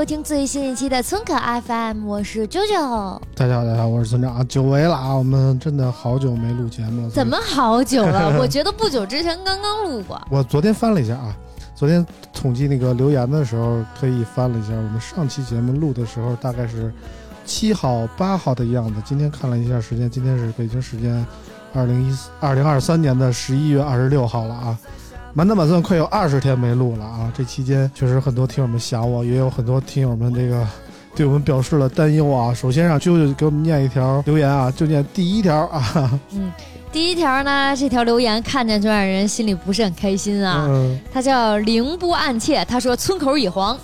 收听最新一期的村口 FM，我是啾啾。大家好，大家好，我是村长，久违了啊！我们真的好久没录节目了。怎么好久了？我觉得不久之前刚刚录过。我昨天翻了一下啊，昨天统计那个留言的时候，特意翻了一下，我们上期节目录的时候大概是七号、八号的样子。今天看了一下时间，今天是北京时间二零一四二零二三年的十一月二十六号了啊。满打满算快有二十天没录了啊！这期间确实很多听友们想我，也有很多听友们这个对我们表示了担忧啊。首先让啾啾给我们念一条留言啊，就念第一条啊，嗯，第一条呢，这条留言看见就让人心里不是很开心啊。嗯。他叫凌波暗切，他说村口已黄。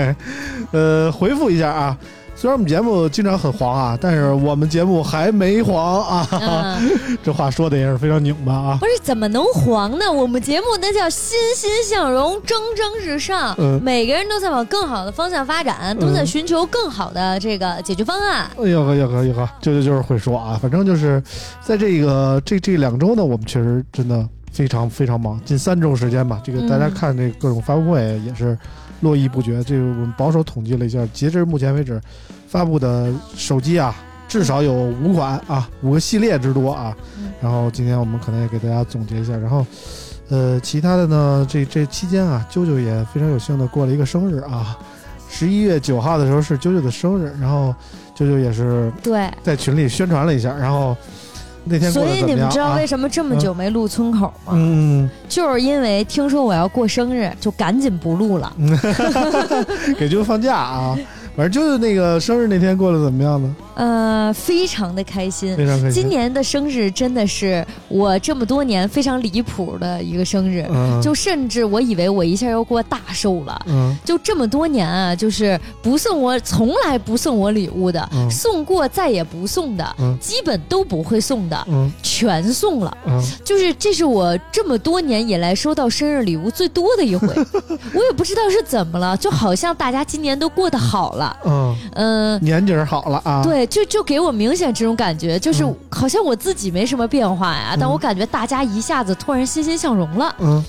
呃，回复一下啊，虽然我们节目经常很黄啊，但是我们节目还没黄啊。嗯，这话说的也是非常拧巴啊。不是怎么能黄呢？我们节目那叫欣欣向荣，蒸蒸日上，嗯每个人都在往更好的方向发展，都在寻求更好的这个解决方案。哎呦呵呦呵呦呵，舅舅就是会说啊，反正就是在这个这这两周呢，我们确实真的非常非常忙，近三周时间吧。这个嗯大家看这各种发布会也是络绎不绝。这个我们保守统计了一下，截至目前为止，发布的手机啊，至少有五款啊，五个系列之多啊。嗯然后今天我们可能也给大家总结一下，然后。呃，其他的呢，这这期间啊，啾啾也非常有幸的过了一个生日啊，十一月九号的时候是啾啾的生日，然后啾啾也是对，在群里宣传了一下，然后那天所以你们知道为？什么这么久没录村口吗？嗯，就是因为听说我要过生日，就赶紧不录了。给啾啾放假啊，反正就是那个生日那天过得怎么样呢？呃，非常的开心。非常开心。今年的生日真的是我这么多年非常离谱的一个生日，嗯，就甚至我以为我一下要过大寿了。嗯就这么多年啊，就是不送我，从来不送我礼物的，嗯送过再也不送的，嗯基本都不会送的，嗯全送了。嗯就是这是我这么多年以来收到生日礼物最多的一回，我也不知道是怎么了，就好像大家今年都过得好了，嗯，嗯、年景儿好了啊。，对，就就给我明显这种感觉，就是嗯好像我自己没什么变化呀，但嗯我感觉大家一下子突然欣欣向荣了。嗯，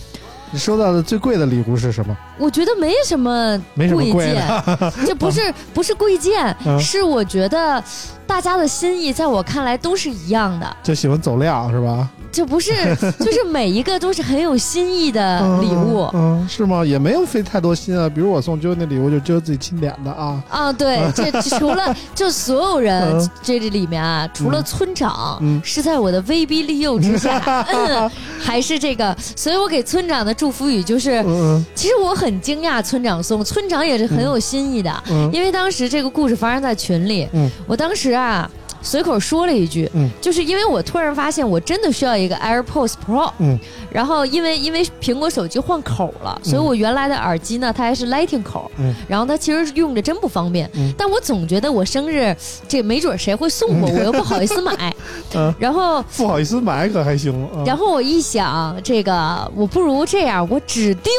你收到的最贵的礼物是什么？我觉得没什么贵件，的。这 不是不是贵贱，嗯是我觉得大家的心意在我看来都是一样的，就喜欢走量是吧？就不是 就是每一个都是很有心意的礼物。嗯，嗯是吗？也没有费太多心啊。比如我送啾那礼物，就啾自己亲点的啊。啊，对，这这除了就所有人嗯这里面啊，除了村长嗯是在我的威逼利诱之下，嗯，还是这个，所以我给村长的祝福语就是，嗯其实我很惊讶村长送，村长也是很有心意的，嗯因为当时这个故事发生在群里，嗯我当时啊。随口说了一句，嗯。就是因为我突然发现我真的需要一个 AirPods Pro，嗯。然后因为因为苹果手机换口了，所以我原来的耳机呢它还是 Lightning 口，嗯。然后它其实用着真不方便，嗯。但我总觉得我生日这没准谁会送我，我又不好意思买，嗯，然后不好意思买可还行。嗯。然后我一想，这个我不如这样，我指定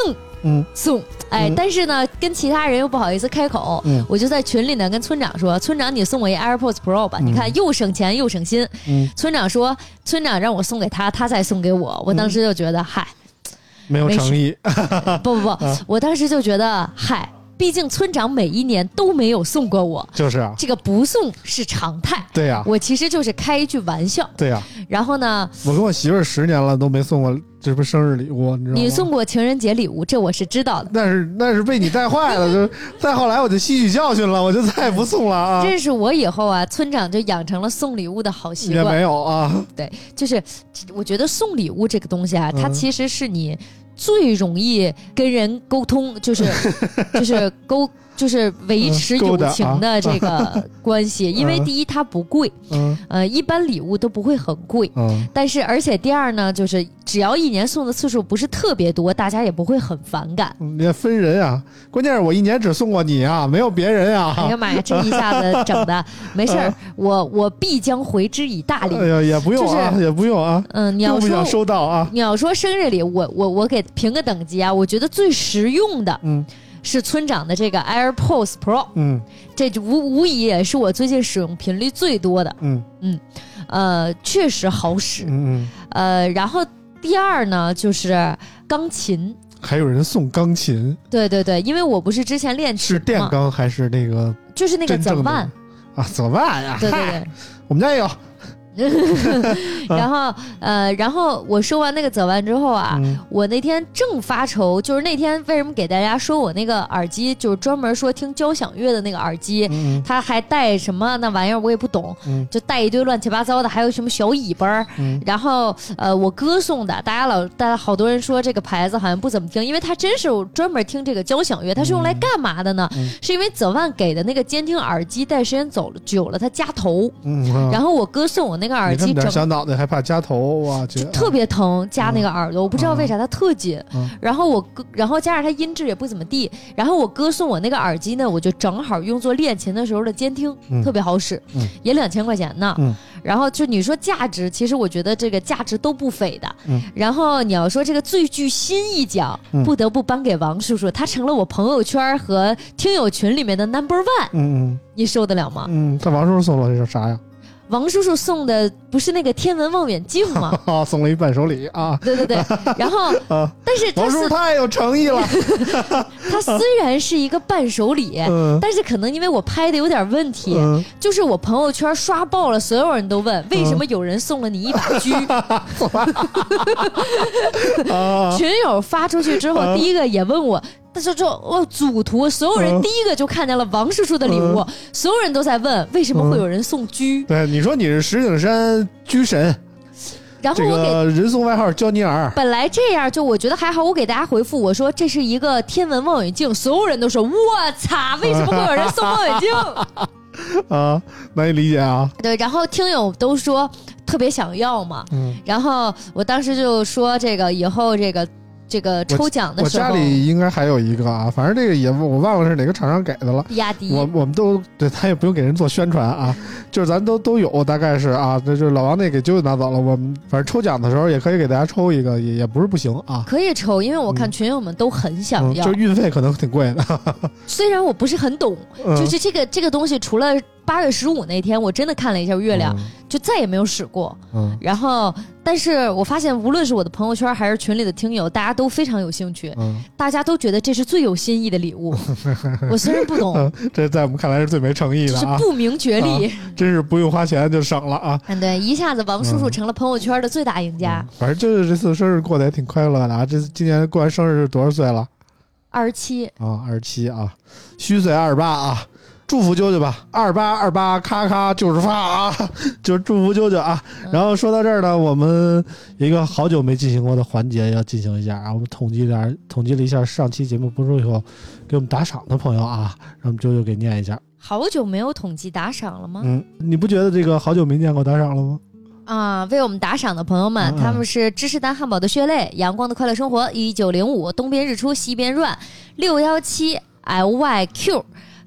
嗯。送。哎，嗯。但是呢，跟其他人又不好意思开口，嗯。我就在群里呢跟村长说：“村长，你送我一 AirPods Pro 吧，嗯。你看又省钱又省心。嗯，村长说：“村长让我送给他，他再送给我。”我当时就觉得，嗨，没有诚意。不不不，啊。我当时就觉得，嗨，毕竟村长每一年都没有送过我，就是啊，这个不送是常态。对呀、我其实就是开一句玩笑。对呀、然后呢，我跟我媳妇儿十年了都没送过，这不生日礼物，你知道吗？你送过情人节礼物，这我是知道的。但是那是被你带坏了，就再后来我就吸取教训了，我就再也不送了啊。认识我以后啊，村长就养成了送礼物的好习惯。也没有啊，对就是我觉得送礼物这个东西啊，它嗯其实是你最容易跟人沟通，就是就是 沟。就是维持友情的这个关系，因为嗯第一它不贵，嗯呃，一般礼物都不会很贵，嗯但是而且第二呢，就是只要一年送的次数不是特别多，大家也不会很反感。也分人啊。关键是我一年只送过你啊，没有别人啊。哎呀妈呀，这一下子整的没事儿，我我必将回之以大礼。哎呀，也不用啊，也不用啊，嗯，你要说收到啊。你要说生日礼，我我我给评个等级啊，我觉得最实用的嗯是村长的这个 AirPods Pro，嗯这就无无疑也是我最近使用频率最多的。嗯嗯呃，确实好使。嗯嗯，呃，然后第二呢就是钢琴。还有人送钢琴，对对对，因为我不是之前练琴是电，钢还是那个就是那个怎万，啊？怎么办呀？对对对，我们家也有。然后呃，然后我说完那个泽万之后啊，嗯。我那天正发愁，就是那天为什么给大家说我那个耳机，就是专门说听交响乐的那个耳机，嗯它还带什么那玩意儿，我也不懂，嗯。就带一堆乱七八糟的，还有什么小尾巴然后呃，我哥送的，大家老大家好多人说这个牌子好像不怎么听，因为它真是专门听这个交响乐，它是用来干嘛的呢？嗯。是因为泽万给的那个监听耳机戴时间走了久了，它夹头。然后我哥送我那个耳你这么点机整小脑袋还怕夹头，我去，特别疼，夹那个耳朵，我不知道为啥它特紧。嗯然后我哥，然后加上它音质也不怎么地，然后我哥送我那个耳机呢，我就正好用作练琴的时候的监听，嗯特别好使，嗯也两千块钱呢。嗯然后就你说价值，其实我觉得这个价值都不菲的。嗯然后你要说这个最具新意奖，嗯不得不颁给王叔叔，他成了我朋友圈和听友群里面的 number one，嗯你受得了吗？嗯嗯，他王叔叔送了这是啥呀？王叔叔送的不是那个天文望远镜吗？啊，送了一伴手礼啊！对对对，然后啊，但是他王叔叔太有诚意了。他虽然是一个伴手礼，嗯但是可能因为我拍的有点问题，嗯，就是我朋友圈刷爆了，所有人都问为什么有人送了你一把狙。啊，群友发出去之后，啊第一个也问我。他说：“就我组图，所有人嗯第一个就看见了王叔叔的礼物，所有人都在问为什么会有人送狙。对，你说你是石景山居神，然后我给个人送外号焦尼尔。本来这样，就我觉得还好，我给大家回复我说这是一个天文望远镜，所有人都说我擦，为什么会有人送望远镜？啊，难以理解啊。对，然后听友都说特别想要嘛，嗯，然后我当时就说这个以后这个这个抽奖的我时候家里应该还有一个啊，反正这个也我忘了是哪个厂商给的了。比亚迪我我们都对他也不用给人做宣传啊，就是咱都都有，大概是啊，那就是老王那给舅舅拿走了，我们反正抽奖的时候也可以给大家抽一个，也也不是不行啊。可以抽，因为我看嗯群友们都很想嗯，要。就是运费可能挺贵的，虽然我不是很懂，嗯就是这个这个东西，除了八月十五那天，我真的看了一下月亮，嗯就再也没有使过。嗯然后，但是我发现，无论是我的朋友圈还是群里的听友，大家都非常有兴趣，嗯大家都觉得这是最有新意的礼物。我虽然不懂，嗯，这在我们看来是最没诚意的啊，是不明觉厉。真是不用花钱就省了啊。嗯，对，一下子王叔叔嗯成了朋友圈的最大赢家嗯。反正就是这次生日过得也挺快乐的啊。这今年过完生日是多少岁了二十七，啊？二十七啊，虚岁二十八啊。祝福啾啾吧，二八二八咔咔就是发啊，就是祝福啾啾啊。嗯然后说到这儿呢，我们一个好久没进行过的环节要进行一下啊。我们统计点统计了一下上期节目播出以后给我们打赏的朋友啊，让我们啾啾给念一下。好久没有统计打赏了吗？嗯，你不觉得这个好久没念过打赏了吗？啊，为我们打赏的朋友们，他们是芝士蛋汉堡的血泪、阳光的快乐生活、一九零五、东边日出西边乱、六幺七 L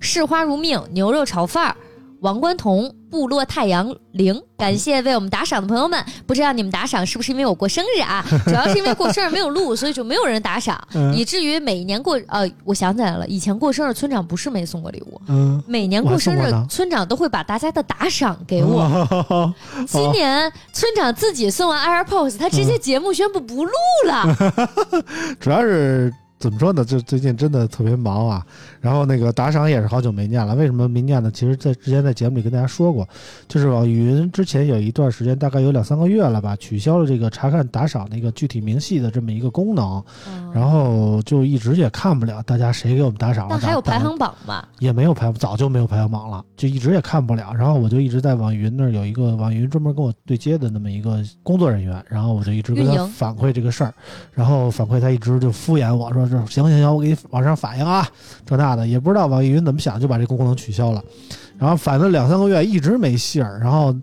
市花如命、牛肉炒饭、王冠彤、部落太阳铃，感谢为我们打赏的朋友们。不知道你们打赏是不是因为我过生日啊？主要是因为过生日没有录，所以就没有人打赏，嗯以至于每年过呃，我想起来了，以前过生日村长不是没送过礼物，嗯，每年过生日村长都会把大家的打赏给我。我。今年村长自己送完 AirPods，他直接节目宣布不录了。主要是怎么说呢？就最近真的特别忙啊。然后那个打赏也是好久没念了。为什么没念呢？其实，在之前在节目里跟大家说过，就是网易云之前有一段时间，大概有两三个月了吧，取消了这个查看打赏那个具体明细的这么一个功能，然后就一直也看不了大家谁给我们打赏了。但还有排行榜嘛？也没有排，早就没有排行榜了，就一直也看不了。然后我就一直在网易云那儿有一个网易云专门跟我对接的那么一个工作人员，然后我就一直跟他反馈这个事儿，然后反馈他一直就敷衍我说这行行行，我给你往上反映啊，这那的，也不知道网易云怎么想就把这功能取消了，然后反了两三个月一直没信儿，然后。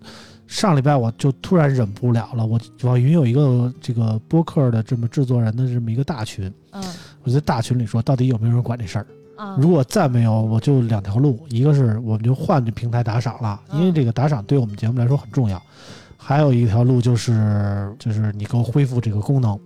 上礼拜我就突然忍不了了，我网易云有一个这个播客的这么制作人的这么一个大群，嗯我在大群里说，到底有没有人管这事儿？啊，如果再没有，我就两条路，一个是我们就换这平台打赏了，因为这个打赏对我们节目来说很重要；还有一条路就是就是你给我恢复这个功能。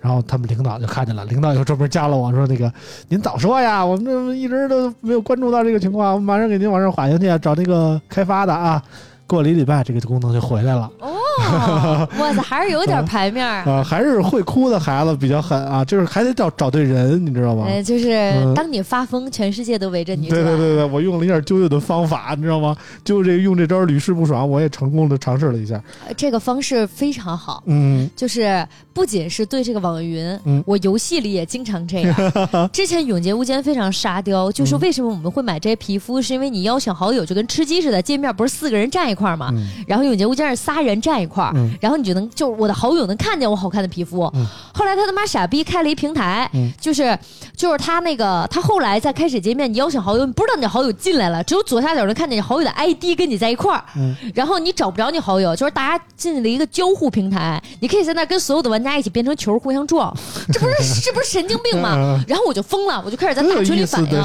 然后他们领导就看见了，领导又专门加了我说：“那个您早说呀，我们这一直都没有关注到这个情况，我马上给您往上反映去，找那个开发的啊。”过了一礼拜，这个功能就回来了。哦，哇塞，还是有点 排面儿。啊，还是会哭的孩子比较狠啊，就是还得找找对人，你知道吗？呃，就是嗯当你发疯，全世界都围着你对对。对对，我用了一下啾啾的方法，你知道吗？就这个用这招屡试不爽，我也成功的尝试了一下。呃这个方式非常好，嗯就是不仅是对这个网易云，嗯。我游戏里也经常这样。之前《永劫无间》非常沙雕，就是嗯。为什么我们会买这些皮肤，是因为你邀请好友就跟吃鸡似的，界面不是四个人站一块儿嘛？嗯。然后《永劫无间》是仨人站一块儿，嗯。然后你就能就是我的好友能看见我好看的皮肤。嗯。后来他他妈傻逼开了一平台，嗯。就是就是他那个他后来在开始界面，你邀请好友，你不知道你的好友进来了，只有左下角能看见你好友的 ID 跟你在一块儿，嗯。然后你找不着你好友，就是大家进了一个交互平台，你可以在那跟所有的玩家一起变成球互相撞，这不是这不是神经病吗？然后我就疯了，我就开始在大群里反啊。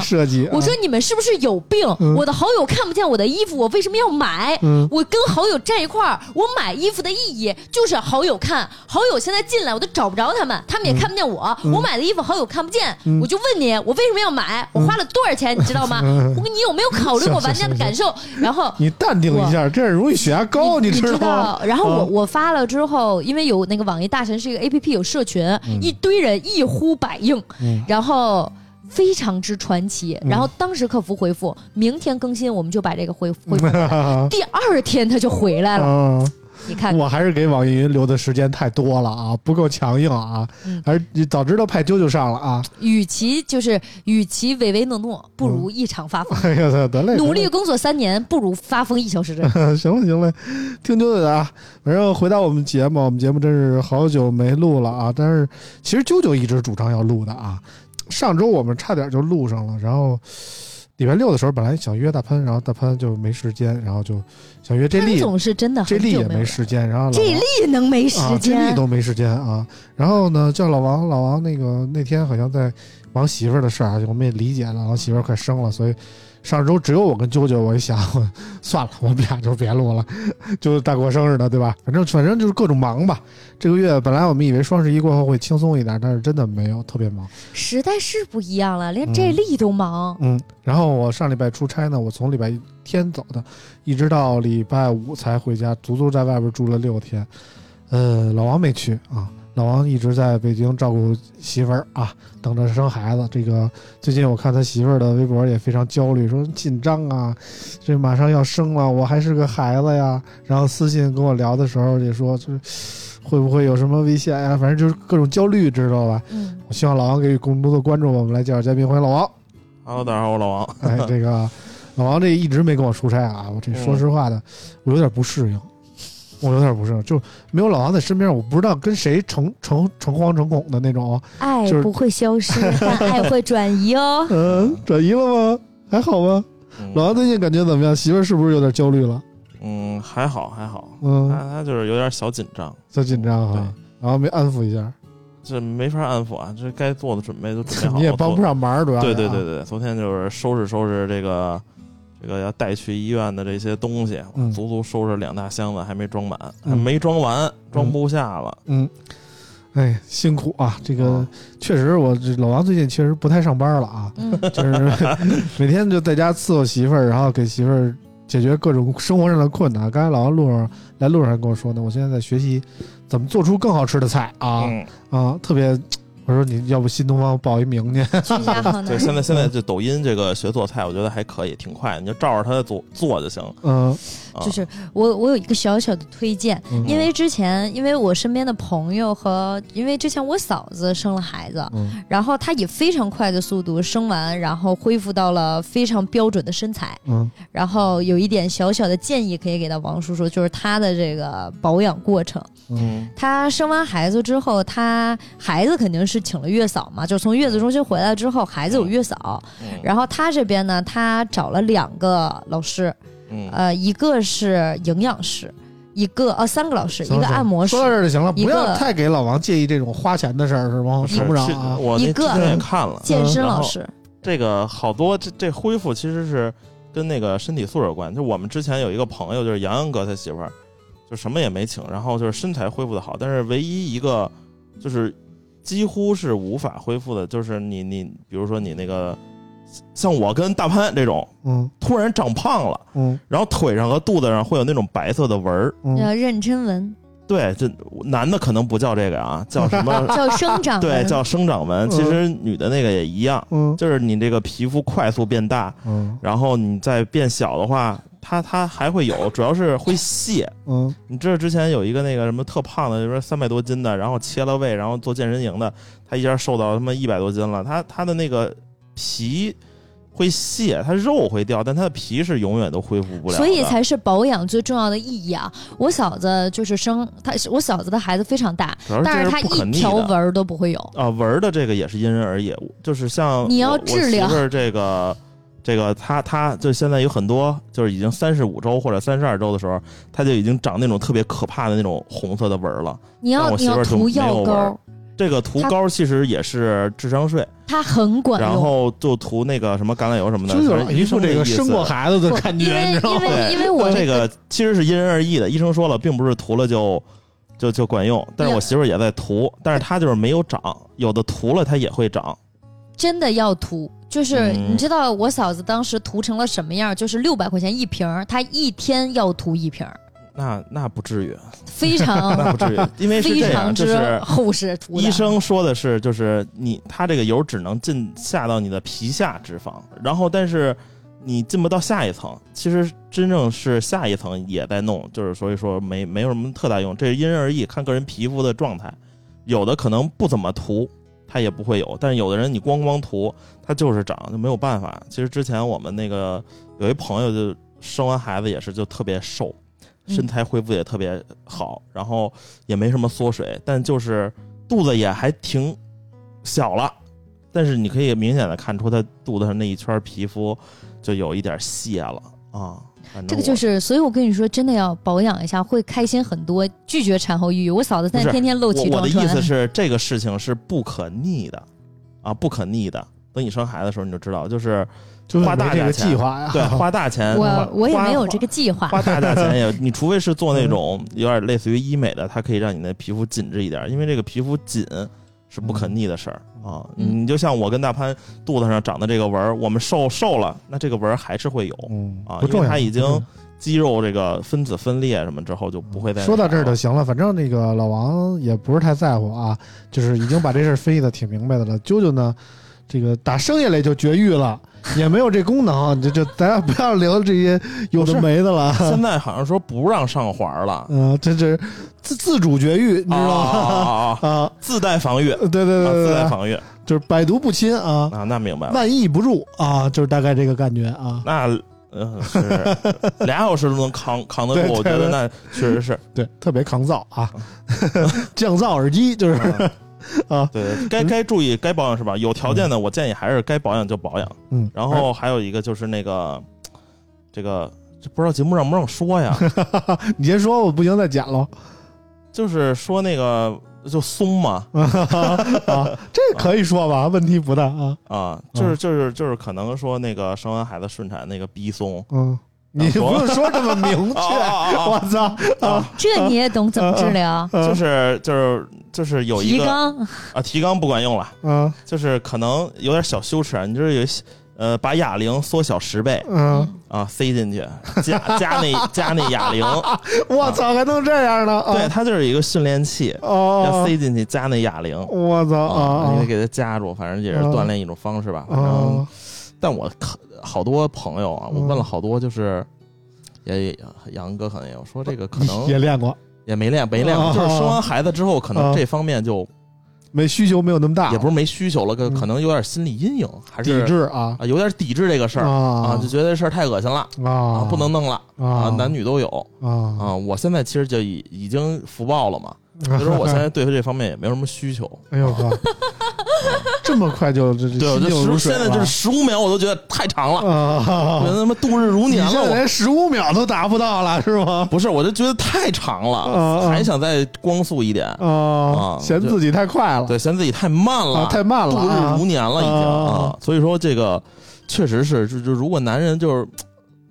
我说你们是不是有病？嗯我的好友看不见我的衣服，我为什么要买？嗯我跟好友站一块儿，我买衣服的意义就是好友看。好友现在进来，我都找不着他们，他们也看不见我。我买的衣服好友看不见，嗯我就问你，我为什么要买？我花了多少钱，你知道吗？嗯我你有没有考虑过玩家的感受？然后 你淡定一下，这样容易血压高，你知知道吗？然后我、啊我发了之后，因为有那个网易大神是一个 A P P 有社群，一堆人一呼百应，嗯然后。非常之传奇，然后当时客服回复明天更新，我们就把这个回恢复回来。第二天他就回来了，啊，你看，我还是给网易云留的时间太多了啊，不够强硬啊，嗯还是早知道派啾啾上了啊。与其就是与其唯唯诺诺，不如一场发疯。哎呀，得得嘞，努力工作三年，不如发疯一小时。行了行了，听啾啾的啊。反正回到我们节目，我们节目真是好久没录了啊。但是其实啾啾一直主张要录的啊。上周我们差点就录上了，然后礼拜六的时候本来想约大潘，然后大潘就没时间，然后就想约这丽，总是真的这丽也没时间，然后老这王力能没时啊，这间？丽都没时间啊。然后呢，叫老王，老王那个那天好像在忙媳妇儿的事儿啊，我们也理解了，老王媳妇儿快生了，所以上周只有我跟啾啾，我一想，我 算了，我们俩就别录了，就大过生日的，对吧？反正反正就是各种忙吧。这个月本来我们以为双十一过后会轻松一点，但是真的没有，特别忙。时代是不一样了，连这力都忙。嗯，然后我上礼拜出差呢，我从礼拜天走的，一直到礼拜五才回家，足足在外边住了六天。呃，老王没去啊，老王一直在北京照顾媳妇儿啊，等着生孩子。这个最近我看他媳妇儿的微博也非常焦虑，说紧张啊，这马上要生了，我还是个孩子呀。然后私信跟我聊的时候也说，就是会不会有什么危险呀？反正就是各种焦虑，知道吧？嗯，我希望老王给予更多的关注。我们来介绍嘉宾，欢迎老王。Hello，大家好，我老王。哎，这个老王这一直没跟我出差啊，我这说实话的，我有点不适应，我有点不适应，就没有老王在身边，我不知道跟谁诚诚诚惶诚恐的那种。就是爱不会消失，但爱会转移哦。嗯，转移了吗？还好吗？老嗯王最近感觉怎么样？媳妇儿是不是有点焦虑了？嗯，还好还好，嗯，他他就是有点小紧张，小紧张哈对，然后没安抚一下，这没法安抚啊，这该做的准备都准备好了。你也帮不。上忙，主要对对对对，昨天就是收拾收拾这个这个要带去医院的这些东西，嗯足足收拾两大箱子，还没装满，嗯还没装完，装不下了。嗯，哎，辛苦啊！这个啊确实，我这老王最近确实不太上班了啊，嗯，就是 每天就在家伺候媳妇儿，然后给媳妇儿解决各种生活上的困难。刚才老王路上来路上还跟我说呢，我现在在学习怎么做出更好吃的菜啊、嗯，啊，特别。我说你要不新东方报一名去？对，男。现在现在这抖音这个学做菜，我觉得还可以，挺快，你就照着它做做就行。嗯啊、就是我我有一个小小的推荐，嗯因为之前因为我身边的朋友和因为之前我嫂子生了孩子，嗯然后她以非常快的速度生完，然后恢复到了非常标准的身材。嗯然后有一点小小的建议可以给到王叔叔，就是她的这个保养过程。嗯她生完孩子之后，她孩子肯定是请了月嫂嘛，就从月子中心回来之后，孩子有月嫂。嗯然后她这边呢，她找了两个老师，嗯呃，一个是营养师，一个呃三个老师，一个按摩师说，到这儿就行了，不要太给老王介意这种花钱的事儿，是吗？是用不着是啊。我那一个之前也看了，健身老师。这个好多这这恢复其实是跟那个身体素质有关。就我们之前有一个朋友，就是杨洋哥他媳妇儿，就什么也没请，然后就是身材恢复的好，但是唯一一个就是几乎是无法恢复的，就是你你比如说你那个像我跟大潘这种嗯突然长胖了，嗯然后腿上和肚子上会有那种白色的纹儿。嗯叫妊娠纹，对，这男的可能不叫这个啊，叫什么？叫生长纹，对，叫生长纹。其实女的那个也一样，嗯就是你这个皮肤快速变大，嗯然后你再变小的话，它它还会有，主要是会泄。嗯你知道之前有一个那个什么特胖的，就是三百多斤的，然后切了胃，然后做健身营的，他一下瘦到他妈一百多斤了。他他的那个皮会卸，它肉会掉，但它的皮是永远都恢复不了。所以才是保养最重要的意义啊！我嫂子就是生，她是我嫂子的孩子非常大，但是她这不可逆一条纹儿都不会有。啊，纹儿的这个也是因人而异，就是像你要我治疗这个。这个他他就现在有很多就是已经三十五周或者三十二周的时候，他就已经长那种特别可怕的那种红色的纹了。你要你要涂药膏，这个涂膏其实也是智商税，它很管用然。后就涂那个什么橄榄油什么的。就有反正医一副这个生过孩子的感觉，因为你知道吗？因为因为我这个其实是因人而异的。医生说了，并不是涂了就就就管用。但是我媳妇儿也在涂，但是她就是没有长，有的涂了它也会长。真的要涂，就是、嗯你知道我嫂子当时涂成了什么样？就是六百块钱一瓶，她一天要涂一瓶儿，那那不至于，非常 那不至于，因为是非这样，就是厚实。医生说的是，就是你它这个油只能进下到你的皮下脂肪，然后但是你进不到下一层。其实真正是下一层也在弄，就是所以说没没有什么特大用，这是因人而异，看个人皮肤的状态。有的可能不怎么涂，它也不会有，但是有的人你光光涂，它就是长，就没有办法。其实之前我们那个有一朋友就生完孩子也是就特别瘦，嗯身材恢复也特别好，然后也没什么缩水，但就是肚子也还挺小了。但是你可以明显的看出她肚子上那一圈皮肤就有一点泄了啊。这个就是，所以我跟你说，真的要保养一下，会开心很多，拒绝产后抑郁。我嫂子现在天天露脐我我的，意思是，这个事情是不可逆的啊，不可逆的。等你生孩子的时候你就知道，就是就是花大没这个价钱计划呀。对 花大钱，我我也没有这个计划。花大价钱 也，你除非是做那种有点类似于医美的，它可以让你的皮肤紧致一点，因为这个皮肤紧是不可逆的事儿啊。嗯你就像我跟大潘肚子上长的这个纹儿，我们瘦瘦了，那这个纹儿还是会有嗯啊，不重要。因为它已经肌肉这个分子分裂什么之后就不会再说到这儿就行了，反正那个老王也不是太在乎啊，就是已经把这事儿分析的挺明白的了。啾啾呢，这个打生下来就绝育了，也没有这功能，就就大家不要聊这些有的没的了。现在好像说不让上环了，嗯，这这自自主绝育，你知道吗？啊自带防御，对对对啊自带防御就是百毒不侵啊，啊，那明白了。万疫不入啊，就是大概这个感觉啊。那嗯是俩小时都能扛扛得住，我觉得那确实是。对，特别抗造啊，降噪耳机就是 啊，对，该该注意该保养是吧？有条件的，我建议还是该保养就保养。嗯然后还有一个就是那个这个。这不知道节目让不让说呀？你先说，我不行再剪喽。就是说那个就松嘛啊，这可以说吧，问题不大啊。啊，就是就是就是可能说那个生完孩子顺产那个逼松，嗯，你不用说这么明确，我操啊！这你也懂怎么治疗？就是就是就是有一个提纲。啊提纲不管用了，嗯。就是可能有点小羞耻啊，你就是有呃把哑铃缩小十倍。嗯，啊塞进去，加 加那加那哑铃，我操，还能这样呢？啊。对，它就是一个训练器，要哦，塞进去加那哑铃。我操啊，啊你得给它夹住，反正也是锻炼一种方式吧。反正，啊！但我看好多朋友啊，我嗯问了好多，就是也也杨哥可能也有说这个可能也练过，也没练没练过，啊就是生完孩子之后，可能啊这方面就没需求没有那么大，也不是没需求了，可能有点心理阴影，还是抵是制啊。啊有点抵制这个事儿啊，啊就觉得这事儿太恶心了啊。啊，不能弄了啊啊，男女都有。啊。啊。我现在其实就已已经福报了嘛，所以说我现在对这方面也没有什么需求。哎呦呵，这么快就这这对，我心就十静如现在就是十五秒，我都觉得太长了，啊我觉得他妈度日如年了。我现在连十五秒都达不到了是吗？不是，我就觉得太长了，啊还想再光速一点。啊啊，嫌自己太快了，对，嫌自己太慢了，啊太慢了度日如年了，已经啊啊。所以说这个确实是，就就如果男人就是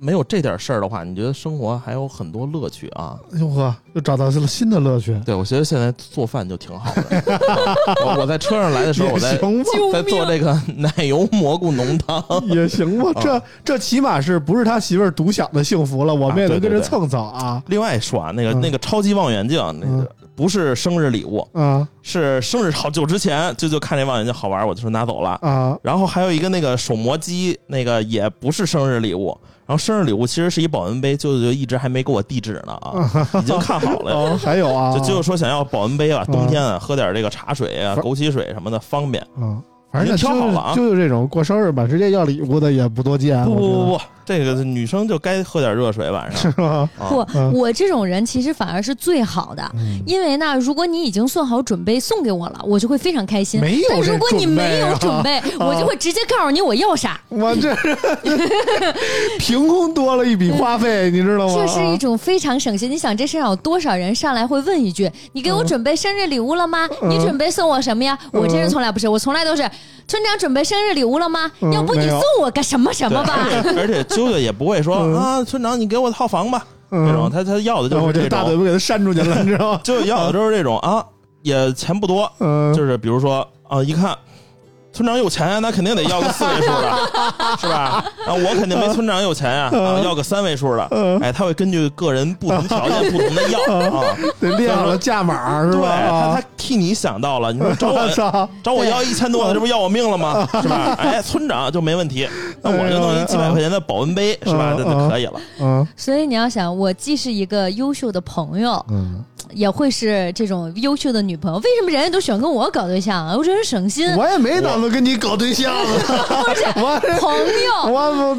没有这点事儿的话，你觉得生活还有很多乐趣啊？哎呦呵，又找到了新的乐趣。对，我觉得现在做饭就挺好的。啊 我我在车上来的时候，我在行吧，在做这个奶油蘑菇浓汤。也行吧，这这起码是不是他媳妇儿独享的幸福了？我们也能跟着蹭蹭啊另外说啊，那个嗯那个超级望远镜，那嗯个不是生日礼物，啊是生日好久之前就就看这望远镜好玩，我就说拿走了。啊然后还有一个那个手磨机，那个也不是生日礼物。然后生日礼物其实是一保温杯，舅舅就一直还没给我地址呢啊，已经看好了。哦，还有啊，就舅舅说想要保温杯啊，嗯冬天啊喝点这个茶水啊、枸杞水什么的方便。嗯，反正挑好了啊舅舅这种过生日吧，直接要礼物的也不多见，不不不不，这个女生就该喝点热水晚上 是吧？啊。不嗯，我这种人其实反而是最好的，嗯因为呢，如果你已经算好准备送给我了，我就会非常开心。没有如果你准备没有啊准备，我就会直接告诉你我要啥。我这 凭空多了一笔花费，你知道吗？这是一种非常省心。你想，这世上有多少人上来会问一句：“你给我准备生日礼物了吗？嗯你准备送我什么呀？”嗯我这人从来不是，我从来都是村长准备生日礼物了吗？嗯要不你送我个什么什，么吧？而且而且啾啾也不会说嗯啊，村长你给我套房吧，嗯。这种他他要的就是这种，这大嘴巴给他扇出去了，你知道吗？就要的就是这种啊，也钱不多，嗯，就是比如说啊，一看村长有钱啊，那肯定得要个四位数的，是吧？啊，我肯定没村长有钱呀，啊，要个三位数的。嗯哎，他会根据个人不同条件不同的要 啊，得列好了价码是吧？他啊他替你想到了，你说找我！找我要一千多的，这不要我命了吗？是吧？哎，村长就没问题，那我就弄一几百块钱的保温杯，是吧？嗯那就可以了。嗯所以你要想，我既是一个优秀的朋友，嗯，也会是这种优秀的女朋友。为什么人家都喜欢跟我搞对象啊？我真是省心。我也没打算跟你搞对象啊，我这朋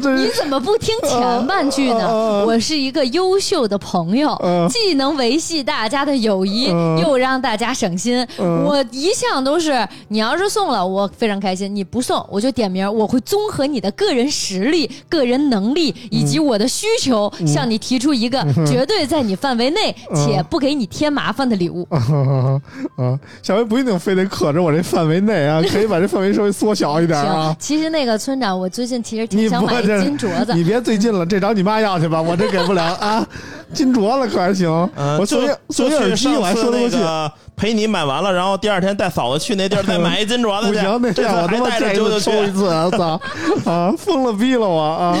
友，你怎么不听前半句呢？我是一个优秀的朋友，嗯既能维系大家的友谊，嗯又让大家省心。嗯我一向都是，你要是送了，我非常开心；你不送，我就点名。我会综合你的个人实力、个人能力以及我的需求，向你提出一个绝对在你范围内且不给你添麻烦的礼物。啊 啊！下回不一定非得可着我这范围内啊，可以把这范围稍微缩小一点行啊，。其实那个村长，我最近其实挺想买金镯子。你别最近了，这找你妈要去吧，我这给不了啊。金镯子可还行，嗯，我送一送就一耳机我还说得过去。那个陪你买完了，然后第二天带嫂子去那地儿再买一金镯子去。不行，那这我他妈带着啾啾见一次抽一。次，我操啊，疯了逼了我啊！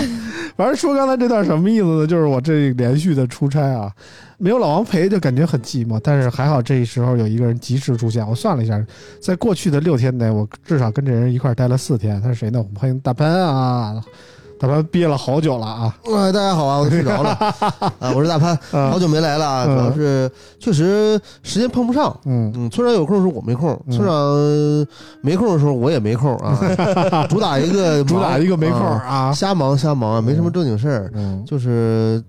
反正说刚才这段什么意思呢？就是我这连续的出差啊，没有老王陪就感觉很寂寞，但是还好这时候有一个人及时出现。我算了一下，在过去的六天内，我至少跟这人一块儿待了四天。他是谁呢？我们欢迎大潘啊！大潘憋了好久了啊！哎，大家好啊，我睡着了啊，我是大潘，嗯好久没来了主要是 确实时间碰不上。嗯嗯，村长有空的时候我没空，嗯村长没空的时候我也没空啊，主打一个主打一个没空啊啊！瞎忙瞎忙啊，没什么正经事儿，嗯就是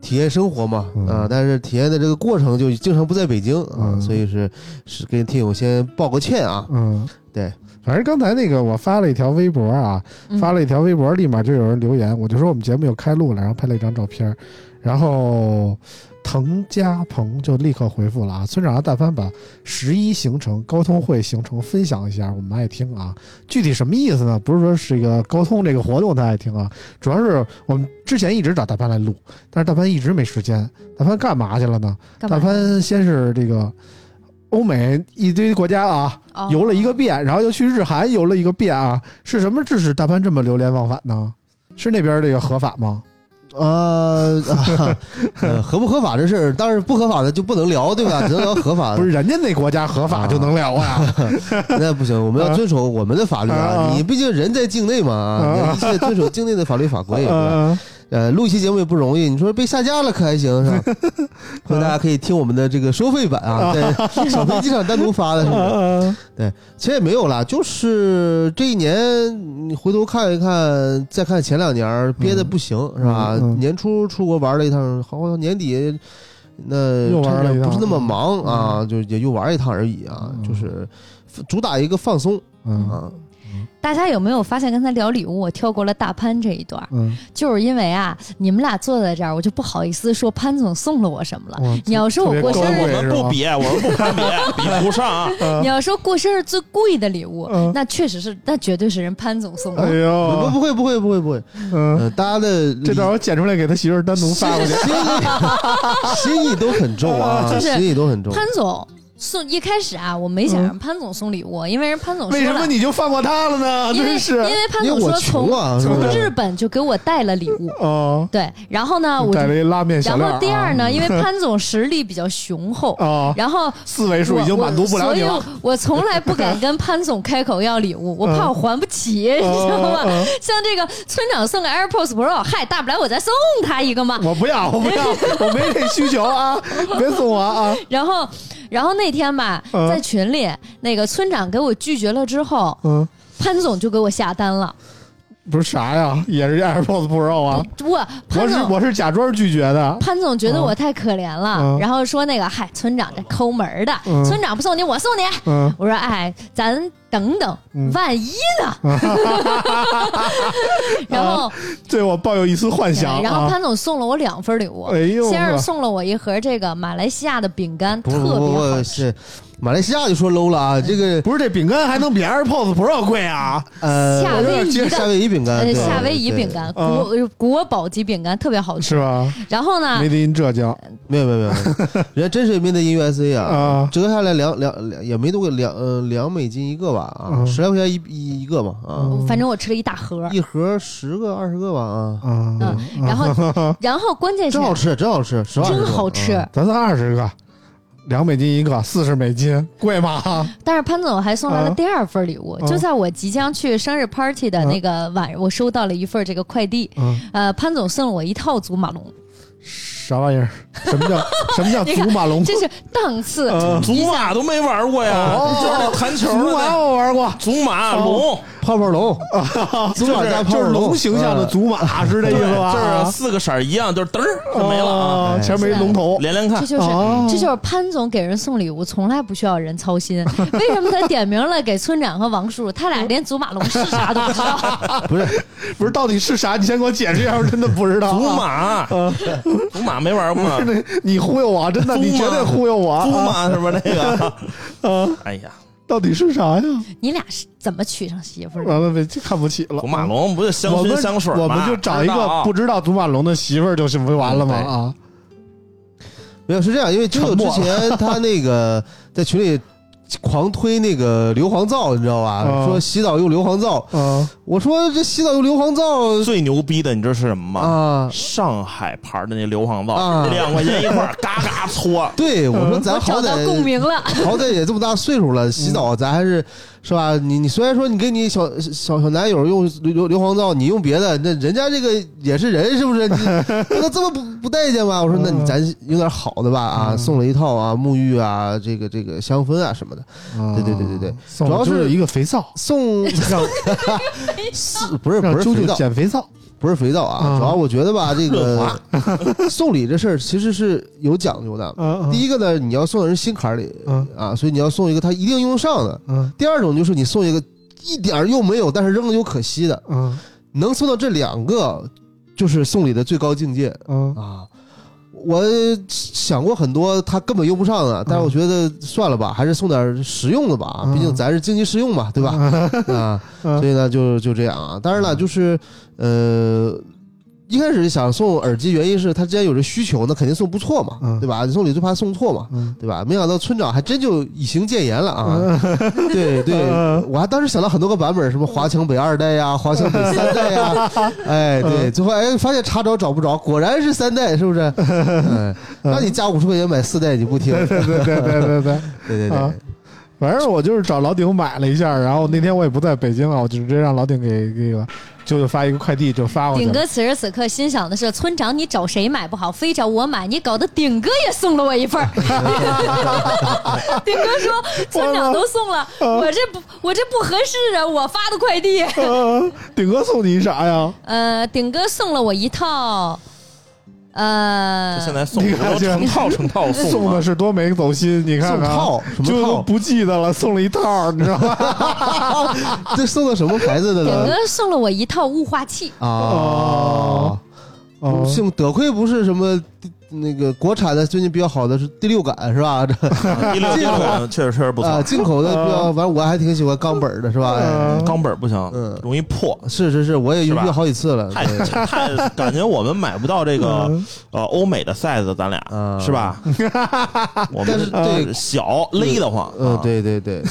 体验生活嘛嗯。啊，但是体验的这个过程就经常不在北京啊，嗯。所以是是跟听友先报个歉啊，嗯，对，反正刚才那个我发了一条微博啊，嗯。发了一条微博，立马就有人留言，我就说我们节目有开录了，然后拍了一张照片，然后滕家鹏就立刻回复了啊，村长让但凡把十一行程、高通会行程分享一下，我们爱听啊。具体什么意思呢？不是说是一个高通这个活动他爱听啊，主要是我们之前一直找大潘来录，但是大潘一直没时间。大潘干嘛去了呢？大？潘先是这个欧美一堆国家啊哦游了一个遍，然后又去日韩游了一个遍啊，是什么致使大潘这么流连忘返呢？是那边这个合法吗？呃，啊 呃合不合法这事儿，当然不合法的就不能聊，对吧？只能聊合法的。不是人家那国家合法就能聊啊？那不行，我们要遵守我们的法律啊啊！啊你毕竟人在境内嘛啊，啊你要一切遵守境内的法律法规。对吧呃呃，录一期节目也不容易，你说被下架了可还行是吧？所以大家可以听我们的这个收费版啊，在 小飞机上单独发的是不是？呃其实也没有啦，就是这一年你回头看一看，再看前两年憋的不行、是吧？嗯嗯年初出国玩了一趟，好像年底那又玩了不是那么忙啊，就也就玩一趟而已啊，嗯就是主打一个放松嗯啊。大家有没有发现，刚才聊礼物，我跳过了大潘这一段，嗯，就是因为啊，你们俩坐在这儿，我就不好意思说潘总送了我什么了。哇你要说我过生日我们不比，我们不攀比，比不上啊。你要说过生日最贵的礼物，嗯那确实是，那绝对是人潘总送的。哎呦，不会不会不会不会，嗯，呃，大家的 这段我剪出来给他媳妇儿单独发过去。心意 心意都很重啊，就是心意都很重。潘总送一开始啊，我没想让潘总送礼物，因为人潘总说为什么，你就放过他了呢？因为真是因为潘总说从啊，从？日本就给我带了礼物，哦，对，然后呢，我就带了一拉面小然。后第二呢，因为潘总 实力比较雄厚，哦，然后四位数已经满足不了你了我。所以我从来不敢跟潘总开口要礼物，我怕我还不起，你知道吗？嗯像这个村长送个 AirPods Pro，嗨，大不了我再送他一个嘛。我不要，我不要，我没这需求啊！别送我啊！然后，然后那天吧，嗯在群里，那个村长给我拒绝了之后，嗯，潘总就给我下单了。不是啥呀，也是 AirPods Pro 啊。不我潘总。是我是假装拒绝的。潘总觉得我太可怜了，嗯然后说那个，嗨，村长这抠门儿的，嗯村长不送你，我送你。嗯我说，哎，咱等等，嗯万一呢？然后，对我抱有一丝幻想啊。然后潘总送了我两份礼物，哎呦先是送了我一盒这个马来西亚的饼干，特别好吃。马来西亚就说 low 了啊，这个不是这饼干还能比 AirPods Pro 贵啊？呃，夏威夷夏威夷饼干，夏威夷饼干，啊国国宝级饼干，特别好吃。是吧然后呢，？Made in 浙江没有没有没有，人家真是 made in USA 啊，啊折下来两两两也没多个两呃两美金一个吧啊，嗯。十来块钱一一一个嘛啊，嗯。反正我吃了一大盒。一盒十个二十个吧啊，啊，嗯，然后，然后关键是真好吃真好吃，真好吃。啊。咱算二十个，两美金一个，四十美金，贵吗？但是潘总还送来了啊第二份礼物，啊就在我即将去生日 party 的那个晚上，我收到了一份这个快递。嗯，呃，潘总送了我一套祖马龙，啥玩意儿？什么叫 什么叫祖马龙？这是档次。嗯祖马都没玩过呀，哦就是弹球祖马我玩过，祖马龙，泡泡龙，祖马加泡就是泡龙龙形象的祖马，是这意思吧？就是四个色儿一样，就是嘚儿就没了啊。啊，前面一龙头。连连看这，就是、哦这就是潘总给人送礼物，从来不需要人操心。为什么他点名了给村长和王叔叔，他俩连祖马龙是啥都不知道？不是不是，到底是啥？你先给我解释一下，我真的不知道。祖啊，马，祖马没玩过吗？那你忽悠我，真的，你绝对忽悠我。祖啊是不是那个？啊，哎呀，到底是啥呀？你俩是怎么娶上媳妇儿的？完了，被看不起了。祖马龙不是香薰香水吗？我们就找一个不知道祖马龙的媳妇儿，就是不完了吗？啊，没有是这样，因为九九之前他那个 在群里狂推那个硫磺皂，你知道吧？啊说洗澡用硫磺皂，啊，我说这洗澡用硫磺皂最牛逼的，你知道是什么吗？啊，上海牌的那硫磺皂，啊两块钱一块儿，嘎嘎搓。对我说咱好找到共歹鸣了。好歹也这么大岁数了，洗澡咱还是是吧？你你虽然说你跟你小小小男友用硫硫硫磺皂，你用别的，那人家这个也是人，是不是？你 不能这么不不待见吗？我说那你咱用点好的吧啊，嗯送了一套啊，沐浴啊，这个这个香氛啊什么的，对对对对对，送主要是是一个肥皂，送让是不是让啾啾不是肥皂，减肥皂。不是肥皂啊，啊。主要我觉得吧，这个 送礼这事儿其实是有讲究的。嗯第一个呢，你要送到人心坎里嗯啊，所以你要送一个他一定用得上的。嗯第二种就是你送一个一点儿用没有，但是扔了又可惜的，嗯能送到这两个，就是送礼的最高境界。嗯啊。我想过很多，他根本用不上的，但是我觉得算了吧，还是送点实用的吧，嗯毕竟咱是经济适用嘛，对吧？啊，所以呢，就就这样啊。当然了，就是呃。一开始想送耳机，原因是他既然有这需求，那肯定送不错嘛，嗯对吧？你送礼最怕送错嘛，嗯对吧？没想到村长还真就以行谏言了啊！对对，嗯我还当时想到很多个版本，什么华强北二代呀，华强北三代呀，哎，对，最后哎发现查找找不着，果然是三代，是不是？哎，让你加五十块钱买四代，你不听？对对对对对对。对对对啊，反正我就是找老顶买了一下，然后那天我也不在北京啊，我就直接让老顶给给个，就发一个快递就发过去了。顶哥此时此刻心想的是：村长，你找谁买不好，非找我买，你搞得顶哥也送了我一份。顶哥说：“村长都送了，我这不我这不合适啊，我发的快递。呃顶哥送你啥呀？”呃，顶哥送了我一套，呃，就现在送你看这的都成套成套送 送的是多没走心，你看送看，套什就都么套？不记得了，送了一套，你知道吗？这送的什么牌子的顶呢？哥送了我一套雾化器。啊哦，哦，幸得亏不是什么第那个国产的，最近比较好的是第六感是吧？这第六感确实确实不啊，错，进口的比较，反正我还挺喜欢钢本的，是吧？钢本不行嗯，容易破。是是是，我也用好几次了。太太感觉我们买不到这个嗯。呃欧美的 size，咱俩啊。是吧？我但们是对呃小勒得慌，嗯，啊，对对对，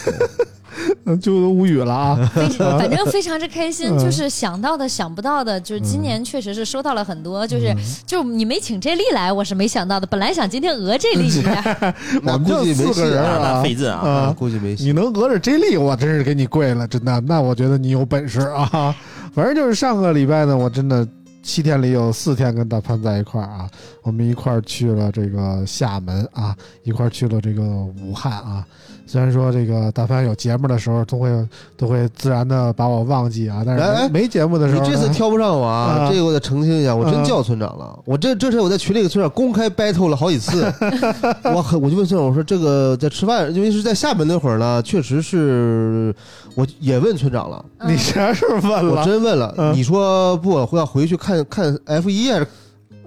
就都无语了啊！反正非常之开心，嗯就是想到的、想不到的，就是今年确实是收到了很多，就是就你没请这丽来，我是没想到的。本来想今天讹这丽一下，我们就估计没戏四个人啊，费劲啊，估计没戏。你能讹着这丽，我真是给你跪了，真的。那我觉得你有本事啊！反正就是上个礼拜呢，我真的七天里有四天跟大潘在一块儿啊，我们一块儿去了这个厦门啊，一块儿去了这个武汉啊。虽然说这个大凡有节目的时候都会都会自然的把我忘记啊，但是没没节目的时候呢，你这次挑不上我啊，啊。这个我得澄清一下，我真啊叫村长了。我这这是我在群里给村长公开 battle 了好几次，我很我就问村长，我说这个在吃饭，因为是在厦门那会儿呢，确实是我也问村长了，你啥时候问了？我？真问了，嗯。你说不我要回去看看 F 一还是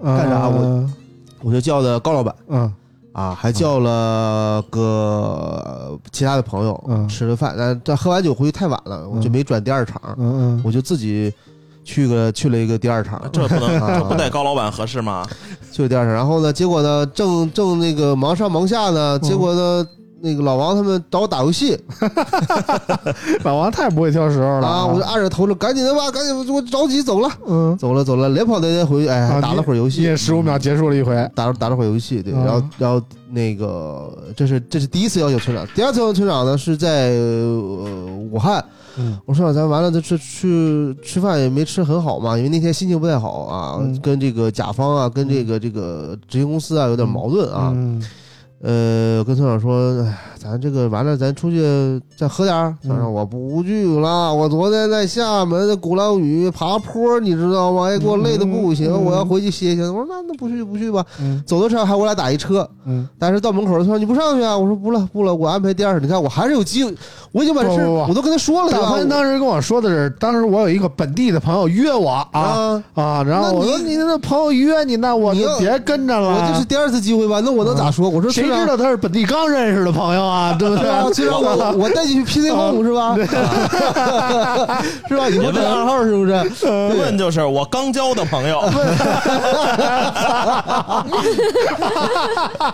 干啥？我嗯我就叫的高老板。嗯啊，还叫了个其他的朋友嗯。吃了饭，但但喝完酒回去太晚了，我就嗯。没转第二场，嗯嗯，我就自己去个去了一个第二场，这不能，啊这不带高老板合适吗？去了第二场，然后呢，结果呢，正正那个忙上忙下呢，结果呢，那个老王他们找我打游戏。老王太不会挑时候了啊，我就按着头了赶紧的吧，赶紧，我着急走了，嗯，走了走了，连跑带颠回去，哎，啊打了会儿游你也戏，十五秒结束了一回，打了打了会儿游戏，对，啊然后然后那个这是这是第一次邀请村长，第二次邀请村长呢是在呃武汉。嗯。我说咱完了，这去去吃饭也没吃很好嘛，因为那天心情不太好啊，嗯。跟这个甲方啊，跟这个这个执行公司啊有点矛盾啊。嗯呃，跟村长说，哎，咱这个完了，咱出去再喝点儿。村长，嗯我不去了，我昨天在厦门的鼓浪屿爬坡，你知道吗？哎，给我累的不行，嗯我要回去歇歇。我说那那不去就不去吧。嗯走的时候还我俩打一车，嗯，但是到门口的时候你不上去啊？我说不了不了，我安排第二次。你看我还是有机会，我已经把事我都跟他说了，对大吧？潘当时跟我说的是，当时我有一个本地的朋友约我啊啊，啊，然后我说你你那朋友约你，那我就别跟着了。我这是第二次机会吧？那我能咋说？我说谁知道他是本地刚认识的朋友啊，对不对啊，村长我 我带你去 PC Home 是吧？是吧？以后带暗号是不是？问就是我刚交的朋友，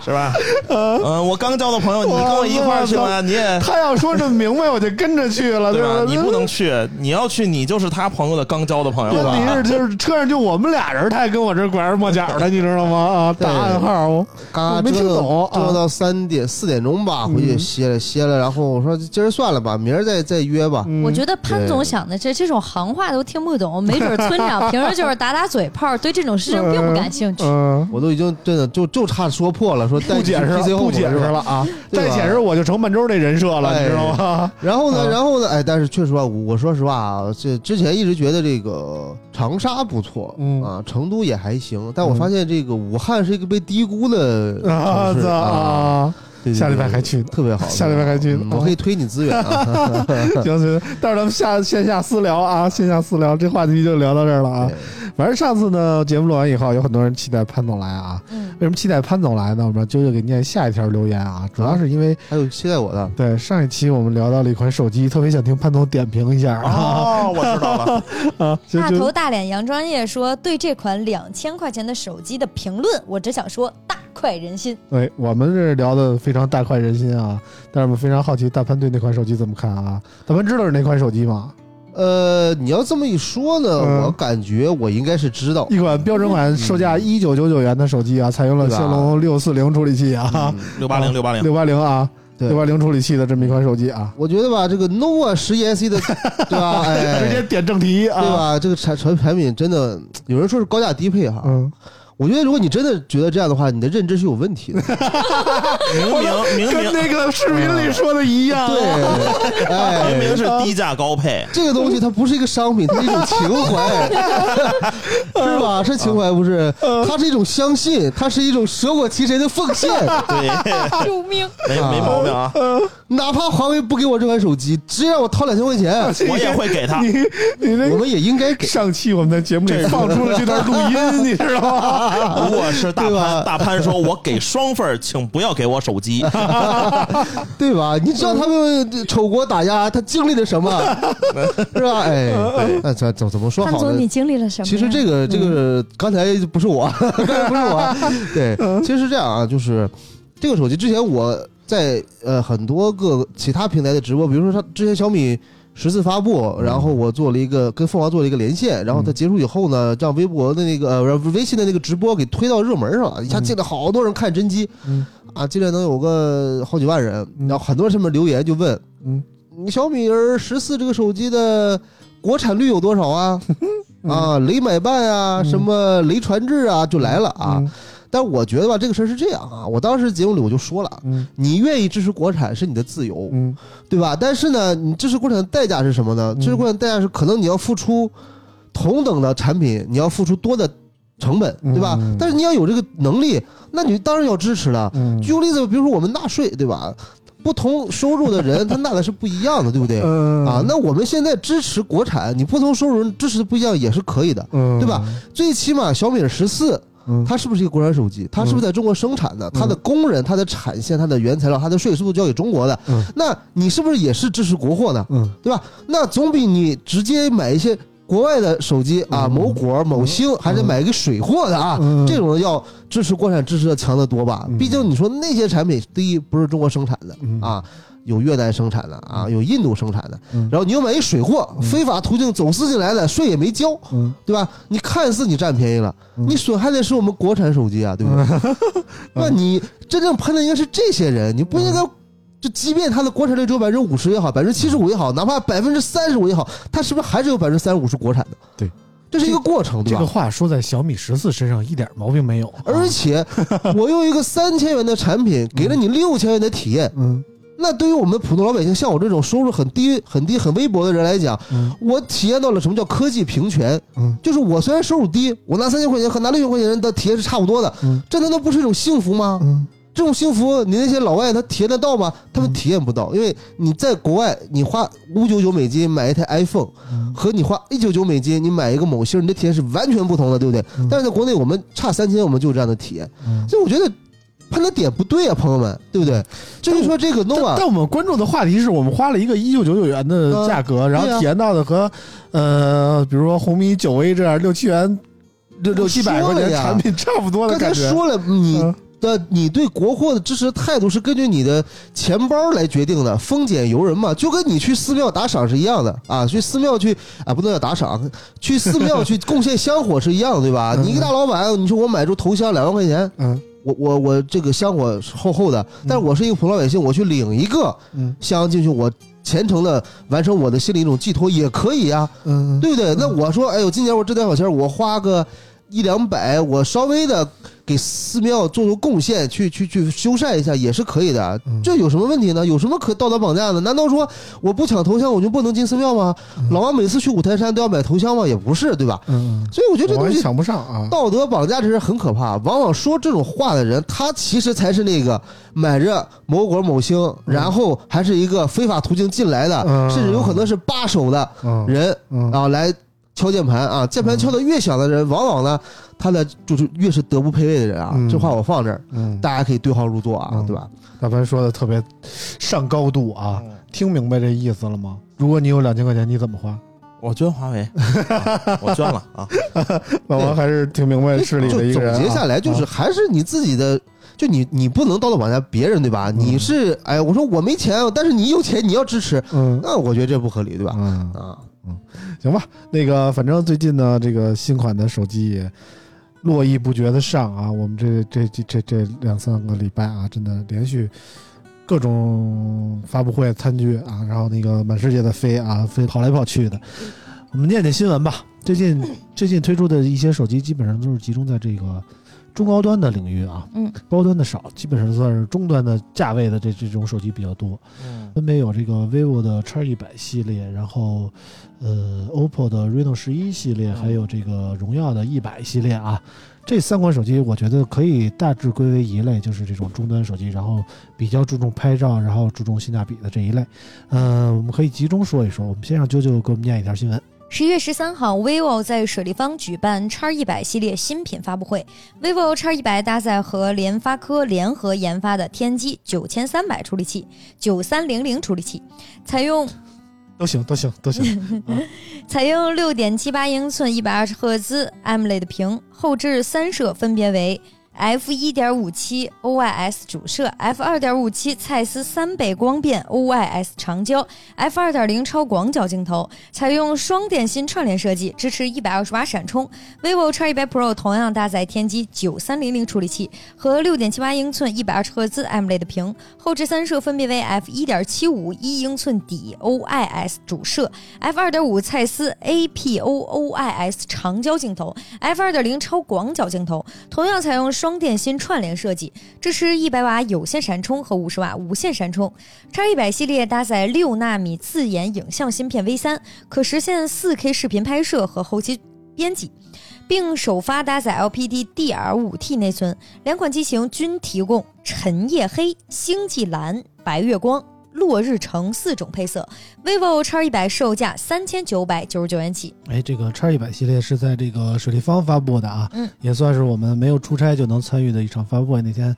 是吧？嗯，我刚交的朋友，你跟我一块儿去吗？你也他要说这么明白，我就跟着去了，对吧？吧？你不能去，你要去，你就是他朋友的刚交的朋友问题吧？是，就是车上就我们俩人，他还跟我这拐弯抹角的，你知道吗？啊，打暗号，我没听懂到三点四点钟吧，回去嗯歇了歇了，然后我说今儿算了吧，明儿再再约吧。嗯我觉得潘总想的这这种行话都听不懂，没准村长平时就是打打嘴炮，对这种事情 并不感兴趣。嗯，我都已经真的就就差说破了，说带你去不解释了，不解释了啊！再解释我就成满洲这人设了，哎你知道吗？然后呢，嗯 然后呢，哎，但是确实啊，我我说实话啊，这之前一直觉得这个长沙不错，嗯啊，成都也还行，但我发现这个武汉是一个被低估的啊操城市啊。啊！对对下礼拜还去特别好，下礼拜还去嗯我可以推你资源啊。行行，但是咱们下线下私聊啊，线下私聊，这话题就聊到这儿了啊。反正上次呢，节目录完以后，有很多人期待潘总来啊。嗯，为什么期待潘总来呢？我们让啾啾给念下一条留言啊，主要是因为还有期待我的，对上一期我们聊到了一款手机，特别想听潘总点评一下啊哦，我知道了，啊，大头大脸杨专业说对这款两千块钱的手机的评论，我只想说大快人心。对，我们这聊的非常大快人心啊，但是我们非常好奇大潘对那款手机怎么看啊？大潘知道是哪款手机吗？呃，你要这么一说呢，嗯我感觉我应该是知道。一款标准款售价一九九九元的手机啊，采用了对吧骁龙六四零处理器啊，嗯六八零六八零，六八零啊，对六八零处理器的这么一款手机啊，我觉得吧，这个 nova 十一 SE 的，对吧？哎，直接点正题啊，对？吧？这个产产产品真的，有人说是高价低配哈。嗯，我觉得如果你真的觉得这样的话，你的认知是有问题的。明明 明明跟那个视频里说的一样啊，对，明哎，明是低价高配，这个东西它不是一个商品，它是一种情怀，是吧？是情怀不是？它是一种相信，它是一种舍我其谁的奉献。对，救命！没没毛病啊，哪怕华为不给我这款手机，直接让我掏两千块钱，我也会给他你。你那我们也应该给。上期我们在节目里放出了这段录音，你知道吗？如果是大潘，大潘说我给双份，请不要给我手机。对吧？你知道他们丑国打压，他经历了什么，是吧？哎，那怎怎怎么说潘总，好呢你？经历了什么？其实这个这个刚才不是我，刚才不是我，对，其实是这样啊，就是这个手机之前我在呃很多个其他平台的直播，比如说他之前小米。十四发布，然后我做了一个跟凤凰做了一个连线，然后它结束以后呢，让微博的那个呃让微信的那个直播给推到热门上了，一下进来好多人看真机，嗯。啊，进来能有个好几万人，嗯。然后很多人上面留言就问，嗯，小米儿十四这个手机的国产率有多少啊？啊，雷买办啊，嗯。什么雷传志啊，就来了啊。嗯但我觉得吧，这个事儿是这样啊，我当时节目里我就说了，嗯你愿意支持国产是你的自由，嗯对吧？但是呢，你支持国产的代价是什么呢？嗯支持国产的代价是可能你要付出同等的产品，你要付出多的成本，对吧？嗯但是你要有这个能力，那你当然要支持了。嗯举个例子，比如说我们纳税，对吧？不同收入的人他纳的是不一样的，对不对？嗯啊，那我们现在支持国产，你不同收入人支持的不一样也是可以的。嗯对吧？最起码小米十四，嗯它是不是一个国产手机？它是不是在中国生产的？它的工人、它的产线、它的原材料、它的税是不是交给中国的？嗯那你是不是也是支持国货呢？嗯对吧？那总比你直接买一些国外的手机啊，嗯某果、某星，还得买一个水货的啊，嗯这种要支持国产支持的强得多吧？嗯毕竟你说那些产品，第一不是中国生产的嗯啊。有越南生产的啊，有印度生产的，嗯然后你又买一水货，嗯非法途径走私进来的，税也没交，嗯对吧？你看似你占便宜了，嗯你损害的是我们国产手机啊，对不对？那你真正喷的应该是这些人，你不应嗯该。就即便它的国产率只有百分之五十也好，百分之七十五也好，哪怕百分之三十五也好，它是不是还是有百分之三十五是国产的？对，这是一个过程，对吧？这个话说在小米十四身上一点毛病没有，而且 我用一个三千元的产品给了你六千元的体验，嗯那对于我们普通老百姓，像我这种收入很低、很低、很微薄的人来讲，嗯我体验到了什么叫科技平权。嗯就是我虽然收入低，我拿三千块钱和拿六千块钱的体验是差不多的，嗯这难道不是一种幸福吗？嗯这种幸福，你那些老外他体验得到吗？他们体验不到，因为你在国外，你花五九九美金买一台 iPhone，嗯和你花一九九美金你买一个某星，你的体验是完全不同的，对不对？嗯但是在国内，我们差三千，我们就有这样的体验，嗯。所以我觉得判的点不对啊，朋友们，对不对？至于说这个但 nova，但我们关注的话题是我们花了一个一九九九元的价格，然后体验到的和呃，比如说红米九 A 这样六七元、六六七百块钱产品差不多的刚才。说了，你嗯的你对国货的支持态度是根据你的钱包来决定的，丰俭由人嘛，就跟你去寺庙打赏是一样的啊，去寺庙去啊，不能叫打赏，去寺庙去贡献香火是一样的，对吧？嗯你一个大老板，你说我买株头香两万块钱，嗯我我我这个香火是厚厚的，但是我是一个普通老百姓，我去领一个嗯。香进去，我虔诚的完成我的心里一种寄托也可以啊，嗯，对不对？那我说，哎呦，今年我这点小钱，我花个一两百，我稍微的给寺庙做做贡献，去去去修缮一下也是可以的嗯。这有什么问题呢？有什么可道德绑架的？难道说我不抢头香我就不能进寺庙吗？老王每次去五台山都要买头香吗？也不是，对吧？嗯，所以我觉得这东西抢不上啊。道德绑架这是很可怕，往往说这种话的人，他其实才是那个买着某果某星，然后还是一个非法途径进来的，嗯甚至有可能是扒手的嗯人嗯啊来敲键盘啊，键盘敲的越响的人，往往呢他的就是越是德不配位的人啊。嗯这话我放这儿，嗯，大家可以对号入座啊，嗯对吧？大凡说的特别上高度啊，听明白这意思了吗？如果你有两千块钱，你怎么花？我捐华为，啊 我捐了啊！老王还是挺明白事理的一个人啊。结下来，就是还是你自己的。就你，你不能道德绑架别人，对吧？你是，哎，我说我没钱，但是你有钱，你要支持，嗯那我觉得这不合理，对吧？嗯，啊，嗯行吧。那个，反正最近呢，这个新款的手机也络绎不绝的上啊。我们这这这这这两三个礼拜啊，真的连续各种发布会参与啊，然后那个满世界的飞啊，飞跑来跑去的。我们念念新闻吧。最近最近推出的一些手机，基本上都是集中在这个中高端的领域啊，嗯，高端的少，基本上算是中端的价位的这这种手机比较多。嗯分别有这个 vivo 的 X 一百系列，然后呃 OPPO 的 Reno 十一系列，还有这个荣耀的一百系列啊。这三款手机我觉得可以大致归为一类，就是这种中端手机，然后比较注重拍照，然后注重性价比的这一类。嗯、我们可以集中说一说。我们先让啾啾给我们念一条新闻。十一月十三号，vivo 在水立方举办 X 一百系列新品发布会。vivo X 一百搭载和联发科联合研发的天玑九千三百处理器、九三零零处理器，采用都行，都行，都行。采用六点七八英寸一百二十赫兹 AMOLED 屏，后置三摄分别为 f 一点五七 OIS 主摄，f 二点五七蔡司三倍光变 OIS 长焦，f 二点零超广角镜头，采用双电芯串联设计，支持一百二十瓦闪充。vivo X 一百 Pro 同样搭载天玑九三零零处理器和六点七八英寸一百二十赫兹 AMOLED 屏，后置三摄分别为 f 一点七五一英寸底 OIS 主摄，f 二点五蔡司 APO OIS 长焦镜头，f 二点零超广角镜头，同样采用双电芯串联设计，支持一百瓦有线闪充和五十瓦无线闪充。X 一百系列搭载六纳米自研影像芯片 V 三，可实现四 K 视频拍摄和后期编辑。并首发搭载 LPD DR5T 内存，两款机型均提供陈夜黑、星际蓝、白月光、落日橙四种配色。vivo X 一百售价三千九百九十九元起。哎，这个 X 一百系列是在这个水立方发布的啊，嗯，也算是我们没有出差就能参与的一场发布会。那天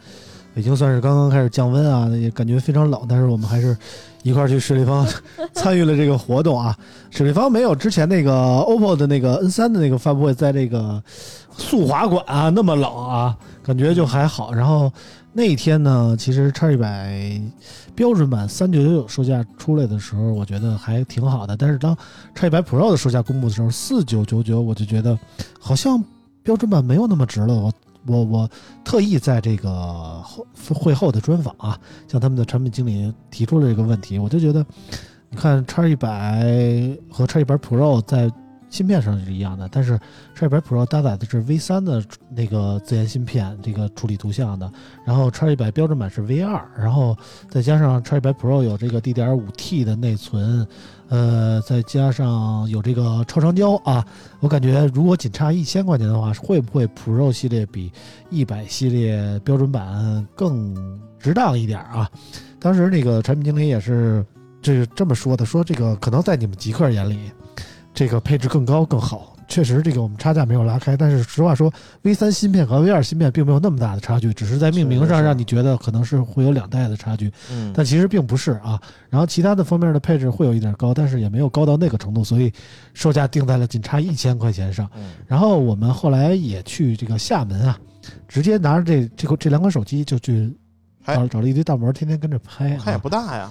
北京算是刚刚开始降温啊，也感觉非常冷，但是我们还是一块儿去水立方 参与了这个活动啊。水立方没有之前那个 OPPO 的那个 N 三的那个发布会在这个速滑馆啊那么冷啊，感觉就还好。然后那一天呢，其实 X 一百标准版三九九九售价出来的时候，我觉得还挺好的。但是当 X 一百 Pro 的售价公布的时候，四九九九，我就觉得好像标准版没有那么值了。我我我特意在这个后会后的专访啊，向他们的产品经理提出了这个问题，我就觉得，你看 X 一百和 X 一百 Pro 在芯片上是一样的，但是 X 一百 Pro 搭载的是 V 三的那个自研芯片，这个处理图像的，然后 X 一百标准版是 V 二，然后再加上 X 一百 Pro 有这个 DDR5T 的内存，呃，再加上有这个超长焦啊，我感觉如果仅差一千块钱的话，会不会 Pro 系列比一百系列标准版更值当一点啊？当时那个产品经理也是这这么说的，说这个可能在你们极客眼里，这个配置更高更好。确实，这个我们差价没有拉开，但是实话说，V 三芯片和 V 二芯片并没有那么大的差距，只是在命名上让你觉得可能是会有两代的差距。嗯，但其实并不是啊。然后其他的方面的配置会有一点高，但是也没有高到那个程度，所以售价定在了仅差一千块钱上。嗯然后我们后来也去这个厦门啊，直接拿着这这个这两款手机就去拍找找了一堆大模，天天跟着拍看也啊。不大呀，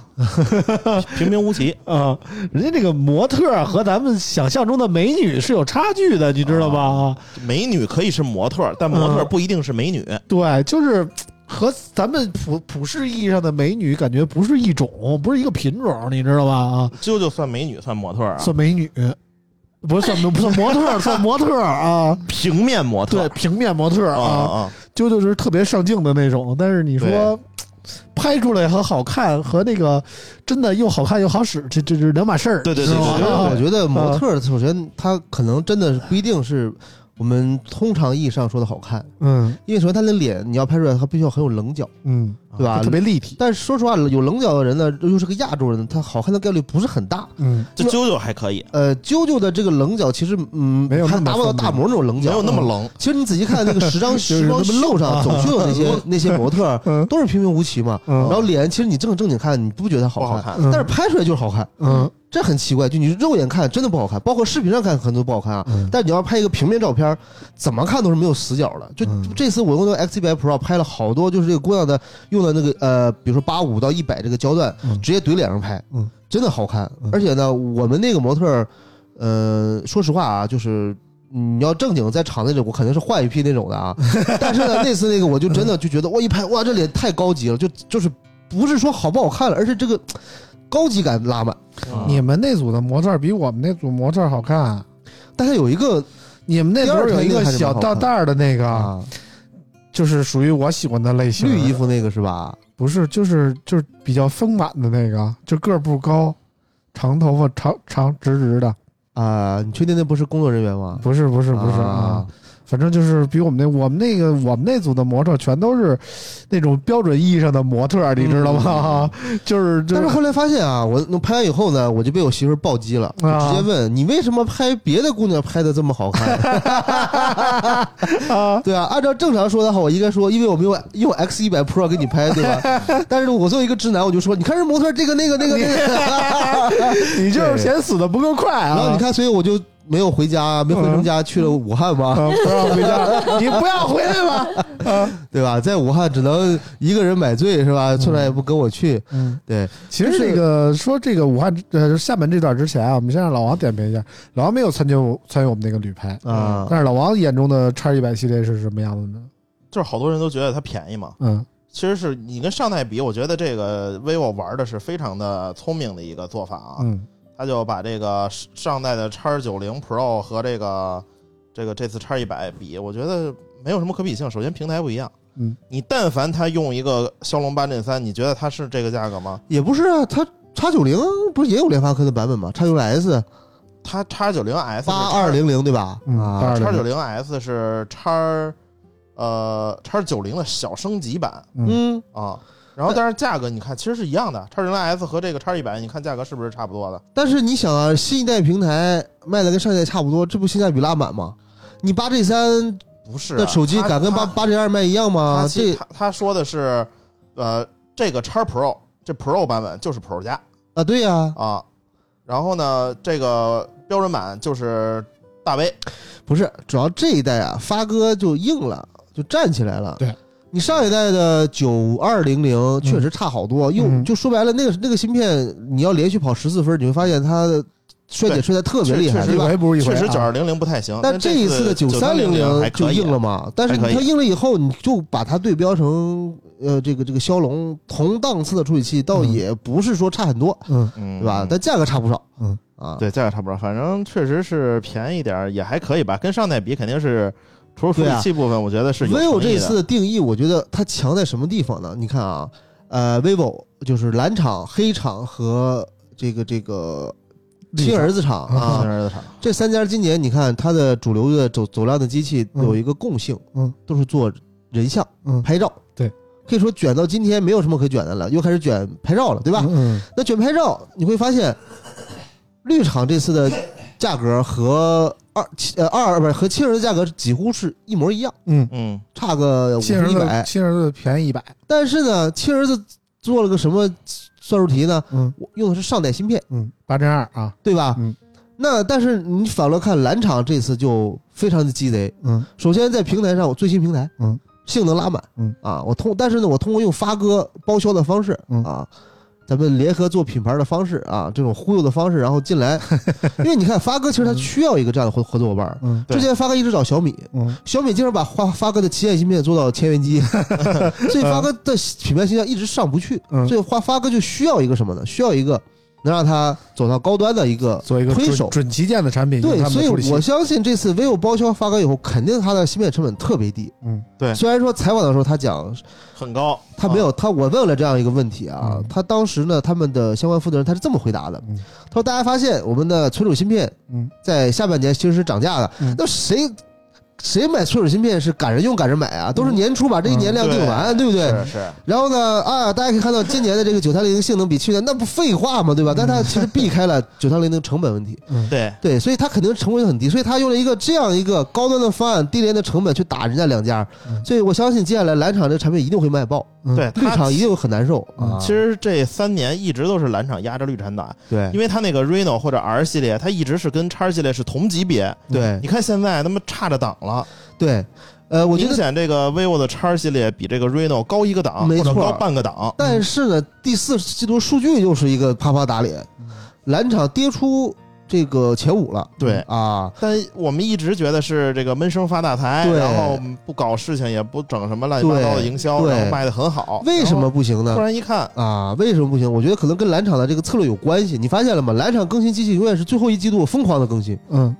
平平无奇，啊，人家这个模特和咱们想象中的美女是有差距的，你知道吧？啊，美女可以是模特，但模特嗯不一定是美女。对，就是和咱们普普世意义上的美女感觉不是一种，不是一个品种，你知道吧？啊，啾啾算美女，算模特啊？算美女，不算不 算模特儿，算模特啊，平面模特对，平面模特啊。啊，啊，啾啾是特别上镜的那种。但是你说拍出来和好看和那个真的又好看又好使，这这是两码事儿。对对对我觉得模特首先他可能真的不一定是我们通常意义上说的好看，嗯。因为首先他的脸你要拍出来，他必须要很有棱角，嗯，对吧？特？别立体。但是说实话，有棱角的人呢，又是个亚洲人，他好看的概率不是很大。嗯。就啾啾还可以，呃，啾啾的这个棱角其实嗯，没有那么达不到大模那种棱角没角，有那么棱。其实你仔细看那个时装 是时装那么秀上，总是有那些那些模特儿 嗯。都是平平无奇嘛。嗯。然后脸，其实你正正经看，你不觉得好看，不好看，嗯。但是拍出来就是好看，嗯这很奇怪。就你肉眼看真的不好看，包括视频上看可能都不好看啊。嗯但你要拍一个平面照片，怎么看都是没有死角的。就嗯这次我用那个 X 1 0 0 Pro 拍了好多，就是这个姑娘的用的那个呃，比如说八五到一百这个焦段，嗯直接怼脸上拍，嗯，真的好看嗯。而且呢，我们那个模特儿，呃，说实话啊，就是。你要正经在场那种，我肯定是换一批那种的啊。但是呢，那次那个我就真的就觉得，我一拍，哇，这脸太高级了，就就是不是说好不好看了，而是这个高级感拉满。嗯你们那组的模特儿比我们那组模特儿好看。但是有一个你们那组有一个小大袋儿的那个，啊，就是属于我喜欢的类型。绿衣服那个是吧？不是，就是就是比较丰满的那个，就个儿不高，长头发，长长直直的。啊，你确定那不是工作人员吗？不是不是不是啊，反正就是比我们那我们那个我们那组的模特全都是那种标准意义上的模特，你知道吗？就是就但是后来发现啊，我我拍完以后呢，我就被我媳妇暴击了，直接问你为什么拍别的姑娘拍的这么好看？对啊，按照正常说的话，我应该说，因为我们用用 X 一百 Pro 给你拍，对吧？但是我作为一个直男，我就说，你看这模特这个那个那个那个，你就是嫌死的不够快啊！然后你看，所以我就没有回家，没回成家，去了武汉吗，啊，不让回家，你不要回来吗？对吧？在武汉只能一个人买醉是吧？村长也不跟我去，嗯，对，其实这个说这个武汉呃厦门这段之前啊，我们先让老王点评一下，老王没有参加我参与我们那个旅拍，啊，但是老王眼中的叉一百系列是什么样子呢？就是好多人都觉得它便宜嘛，嗯。其实是你跟上代比，我觉得这个 vivo 玩的是非常的聪明的一个做法啊，嗯他就把这个上代的叉九零 Pro 和这个这个这次叉一百比，我觉得没有什么可比性。首先平台不一样，嗯，你但凡他用一个骁龙八 Gen 三，你觉得它是这个价格吗？也不是啊，它叉九零不是也有联发科的版本吗？叉九零 S 它叉九零 S 八二零零对吧？嗯啊，叉九零 S 是叉呃叉九零的小升级版嗯，啊。然后，但是价格你看，其实是一样的。叉九零 S 和这个叉一百，你看价格是不是差不多的？但是你想啊，新一代平台卖的跟上一代差不多，这不性价比拉满吗？你八 G 三不是、啊，的手机敢跟八它八 G 二卖一样吗这他说的是，呃，这个叉 Pro 这 Pro 版本就是 Pro 加啊，对呀、啊，然后呢，这个标准版就是大 V，不是，主要这一代啊，发哥就硬了，就站起来了。对。你上一代的九二零零确实差好多，又嗯就说白了，那个那个芯片你要连续跑十四分，你会发现它的衰减衰的特别厉害，确对吧？一回不是一回啊，确实九二零零不太行，但这这一次的九三零零就硬了嘛。但是它硬了以后，你就把它对标成呃这个这个骁龙同档次的处理器，倒嗯也不是说差很多，嗯嗯，对吧？但价格差不少，嗯啊，对价格差不多，反正确实是便宜点儿，也还可以吧。跟上代比，肯定是除了处理器部分，我觉得是有 vivo 这次的定义，我觉得它强在什么地方呢？你看啊，呃，vivo 就是蓝厂、黑厂和这个这个亲儿子厂啊。亲啊，儿子厂，这三家今年你看它的主流的走走量的机器嗯有一个共性，嗯，都是做人像嗯。拍照，对，可以说卷到今天没有什么可卷的了，又开始卷拍照了，对吧？嗯。那卷拍照你会发现，绿厂这次的价格和二七呃二不是和亲儿子价格几乎是一模一样，嗯，嗯，差个五亲儿十一百子。亲儿子便宜一百，但是呢，亲儿子做了个什么算术题呢？嗯我用的是上代芯片，嗯，八针二啊，对吧？嗯。那但是你反过来看，蓝厂这次就非常的鸡贼。嗯首先在平台上，我最新平台，嗯，性能拉满，嗯啊，我通，但是呢，我通过用发哥包销的方式，嗯啊，咱们联合做品牌的方式啊，这种忽悠的方式，然后进来，因为你看发哥其实他需要一个这样的合合作伙伴。嗯。之前发哥一直找小米，嗯。小米经常把发发哥的旗舰芯片做到千元机，所以发哥的品牌形象一直上不去，嗯。所以发发哥就需要一个什么呢？需要一个能让它走到高端的一个做一个推手。准旗舰的产品，对，所以他们的处理器我相信这次 vivo 包销发哥以后，肯定它的芯片成本特别低。嗯对。虽然说采访的时候他讲很高，他没有，他我问了这样一个问题啊嗯，他当时呢，他们的相关负责人他是这么回答的。嗯，他说大家发现我们的存储芯片嗯。在下半年其实是涨价的。嗯，那谁谁买存储芯片是赶着用赶着买啊？都是年初把这一年量定完，对不对？是是，然后呢，啊，大家可以看到今年的这个九三零性能比去年那不废话吗？对吧？但它其实避开了九三零的成本问题，嗯对，对，所以它肯定成本很低，所以它用了一个这样一个高端的方案，低廉的成本去打人家两家，所以我相信接下来蓝厂这个产品一定会卖爆，嗯对，绿厂一定会很难受。其实这三年一直都是蓝厂压着绿厂打，对因为它那个 Reno 或者 R 系列，它一直是跟叉系列是同级别。对你看现在他妈差着档了，对，呃，我觉得，明显这个 vivo 的叉系列比这个 Reno 高一个档，没错或者高半个档。但是呢，第四季度数据又是一个啪啪打脸，蓝厂跌出这个前五了对，啊。但我们一直觉得是这个闷声发大财，对然后不搞事情，也不整什么乱七八糟的营销，对然后卖的很好。为什么不行呢然后突？然一看，啊，为什么不行？我觉得可能跟蓝厂的这个策略有关系。你发现了吗？蓝厂更新机器永远是最后一季度疯狂的更新，嗯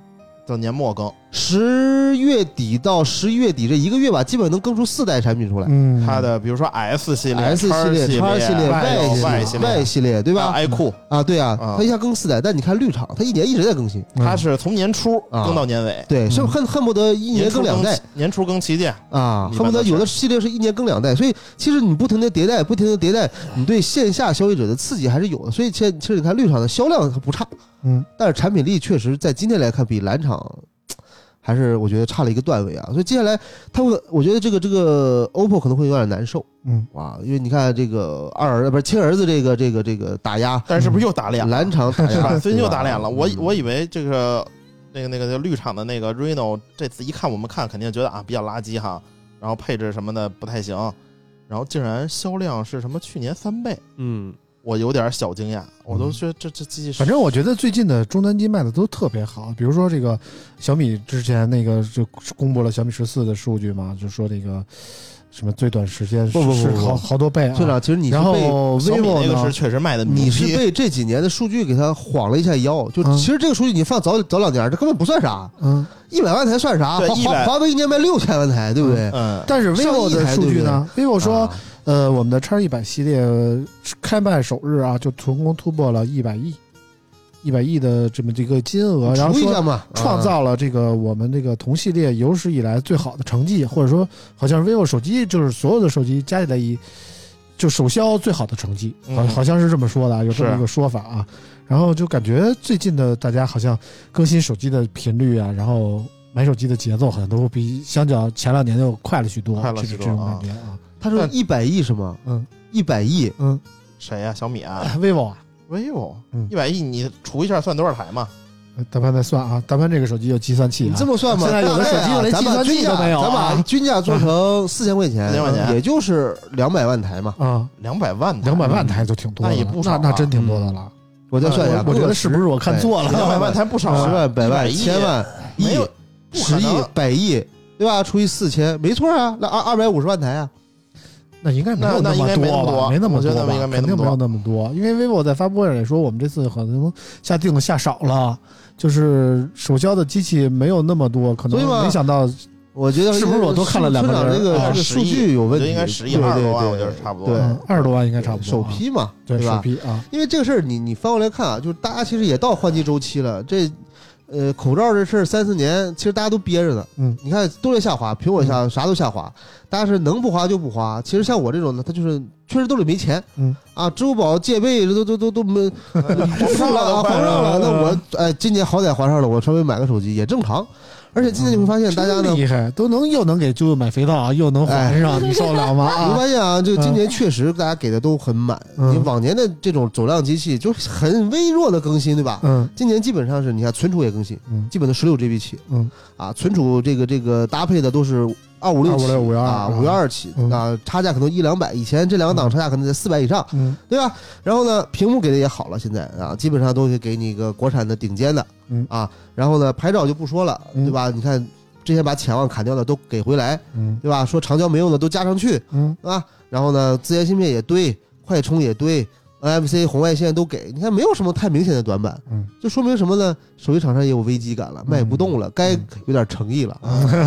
到年末更，十月底到十一月底这一个月吧，基本能更出四代产品出来。嗯，它的比如说 S 系列、S 系列、系 X 系列、Y 系列 Y 系列，对吧？i 酷，啊，对啊啊，它一下更四代，但你看绿厂，它一年一直在更新，嗯它是从年初啊更到年尾，对，是嗯恨恨不得一年更两代。年初更旗舰，啊，恨不得有的系列是一年更两代，所以其实你不停的迭代，不停的迭代，你对线下消费者的刺激还是有的。所以其实其实你看绿厂的销量它不差，嗯。但是产品力确实在今天来看比蓝厂 还是我觉得差了一个段位啊。所以接下来他会，我觉得这个这个 OPPO 可能会有点难受。嗯。哇，因为你看这个二儿不是亲儿子这个这个这个打压，但是不是又打脸了？蓝厂打？压，最近又打脸了。我嗯。我以为这个那个那个绿厂的那个 Reno 这次一看我们看肯定觉得啊比较垃圾哈，然后配置什么的不太行，然后竟然销量是什么？去年三倍，嗯，我有点小惊讶，我都觉得这这机器反正我觉得最近的终端机卖的都特别好，比如说这个小米之前那个就公布了小米十四的数据嘛，就说这个什么最短时间不不不不是好好多倍啊。村长，其实你是然被后小米 vivo 呢那个是，确实卖的你是被 这几年的数据给它晃了一下腰，就嗯其实这个数据你放早早两年，这根本不算啥，嗯，一百万台算啥？华对100华华为一年卖六千万台，对不对？嗯，但是 vivo 的数据呢？vivo 说啊，呃，我们的叉一百系列呃开卖首日啊，就成功突破了一百亿，一百亿的这么这个金额，然后说创造了这个我们这个同系列有史以来最好的成绩，或者说好像是 vivo 手机就是所有的手机加起来一就首销最好的成绩，好嗯好像是这么说的啊，有这么一个说法啊。然后就感觉最近的大家好像更新手机的频率啊，然后买手机的节奏好像都比相较前两年又快了许多，快了这这种许多啊感觉啊。他说一百亿是吗？嗯。一百亿，嗯。谁呀？小米啊，vivo 啊，，vivo。嗯。一百亿，你除一下算多少台嘛？大潘再算啊，大潘这个手机有计算器啊。你这，么算吧，现在有的手机就连计算器都没有啊。咱把均价做成四千块钱，4000块钱。也就是两百万台嘛。啊，两百万台，两百万台就挺多的了，那也不少啊。那那真挺多的了。我再算一下，我我觉得是不是我看错了？两百万台不少啊，十万、百万、100亿千万、亿没有、不可十亿能、百亿，对吧？除以四千，没错啊，那二二百五十万台啊。那应该没有那那应么该没那么吧？多没那么多吧应该？没那么多肯定没有那么多，因为 vivo 在发布会上也说，我们这次可能下定的下少了，就是首销的机器没有那么多，可能没想到我觉得是不是我多看了两个这个这个数据有问题，应该10亿对20多万对我觉得差不多对嗯二十多万应该差不多啊。首批嘛，对吧首？批啊，因为这个事儿，你你翻过来看啊，就是大家其实也到换机周期了。这，呃，口罩这事儿三四年，其实大家都憋着呢。嗯，你看都在下滑，苹果下啥都下滑，大家是能不花就不花。其实像我这种呢，他就是确实兜里没钱。嗯啊，支付宝借呗这都都都都没 不付了啊，还上了。那我哎，今年好歹还上了，我稍微买个手机也正常。而且今年你会发现，大家厉害，都能又能给舅舅买肥皂啊，又能还上，你受得了吗？你会啊，发现啊，就今年确实大家给的都很满。嗯。你往年的这种走量机器就很微弱的更新，对吧？嗯。今年基本上是你看存储也更新，嗯。基本都十六 GB 起，嗯。啊，存储这个这个搭配的都是二五六起256 512啊，五幺二起嗯。啊，差价可能一两百，以前这两个档差价可能在四百以上，嗯。对吧？然后呢，屏幕给的也好了，现在啊，基本上都会给你一个国产的顶尖的，嗯啊，然后呢，拍照就不说了，嗯对吧？你看之前把潜望砍掉的都给回来，嗯对吧？说长焦没用的都加上去，嗯啊，然后呢，自研芯片也堆，快充也堆，NFC 红外线都给，你看没有什么太明显的短板，嗯，就说明什么呢？手机厂商也有危机感了，卖不动了，该有点诚意了。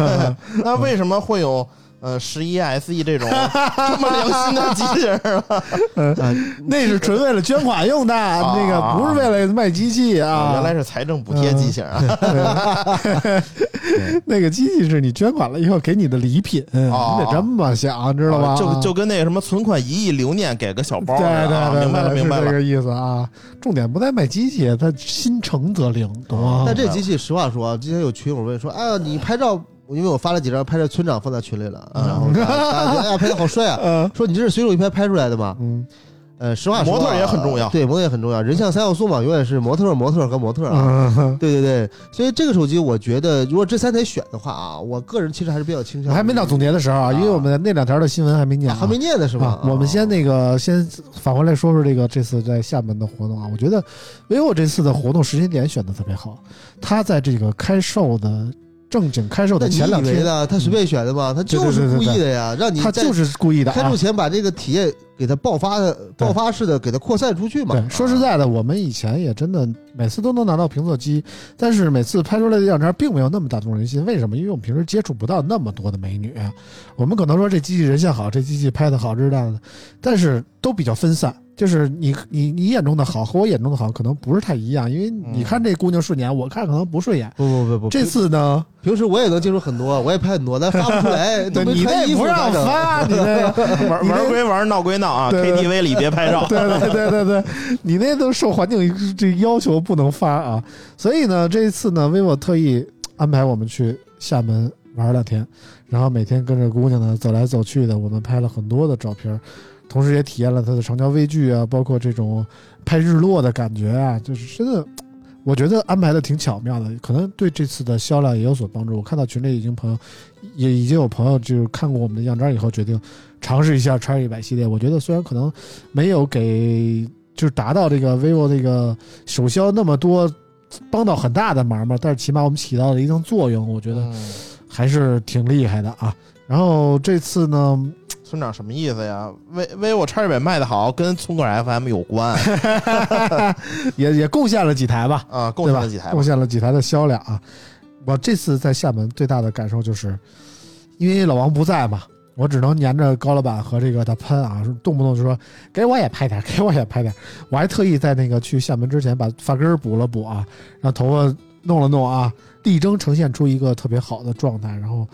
那为什么会有呃十一 SE 这种这么良心的机器人儿啊？啊，那是纯为了捐款用的，那个不是为了卖机器啊。原来是财政补贴机器人啊！那个机器是你捐款了以后给你的礼品，哦你得这么想，知道吧？就就跟那个什么存款一亿留念给个小包对对对，明白了明白了。这个意思啊。重点不在卖机器，它心诚则灵，懂吗？但这机器实话说啊，之前有群友问说，哎呀，你拍照，因为我发了几张拍照，村长放在群里了，嗯然后大家哎呀 拍的好帅啊，嗯说你这是随手一拍拍出来的吗？嗯呃，实话模特也很重要对，模特也很重要，人像三要素嘛，永远是模特、模特和模特啊。嗯，对对对，所以这个手机我觉得，如果这三台选的话啊，我个人其实还是比较倾向我。还没到总结的时候啊，因为我们那两条的新闻还没念还没念呢是吧啊？我们先那个先返回来说说这个这次在厦门的活动啊，我觉得 vivo 这次的活动时间点选的特别好，它在这个开售的正经开售的前两天，以为呢？他随便选的吗？他就是故意的呀，让你他就是故意的啊开售。前把这个体验给它爆发的、爆发式的给它扩散出去嘛。对，说实在的，我们以前也真的每次都能拿到评测机，但是每次拍出来的样片并没有那么打动人心。为什么？因为我们平时接触不到那么多的美女，我们可能说这机器人像好，这机器拍的好，这那的，但是都比较分散。就是你你你眼中的好和我眼中的好可能不是太一样，因为你看这姑娘顺眼，我看可能不顺眼。不不不不，这次呢，平时我也能接触很多，我也拍很多，但发不出来，对你穿衣服那不让发，你那 玩玩归玩，闹归闹啊！KTV 里别拍照。对对对对对，你那都受环境这要求不能发啊。所以呢，这一次呢，vivo 特意安排我们去厦门玩两天，然后每天跟着姑娘呢走来走去的，我们拍了很多的照片，同时也体验了它的长焦微距啊，包括这种拍日落的感觉啊，就是真的。我觉得安排的挺巧妙的，可能对这次的销量也有所帮助。我看到群里已经朋友，也已经有朋友就是看过我们的样张以后，决定尝试一下 X 一百系列。我觉得虽然可能没有给就是达到这个 vivo 这个首销那么多，帮到很大的忙嘛，但是起码我们起到了一定作用，我觉得嗯还是挺厉害的啊。然后这次呢，村长什么意思呀？v vivo X 一百卖的好，跟村口 FM 有关 也也贡献了几台吧，啊，贡献了几台贡。献了几台的销量啊。我这次在厦门最大的感受就是，因为老王不在嘛，我只能粘着高老板和这个他喷啊，动不动就说给我也拍点，给我也拍点。我还特意在那个去厦门之前把发根儿补了补啊，让头发弄了弄啊，力争呈现出一个特别好的状态。然后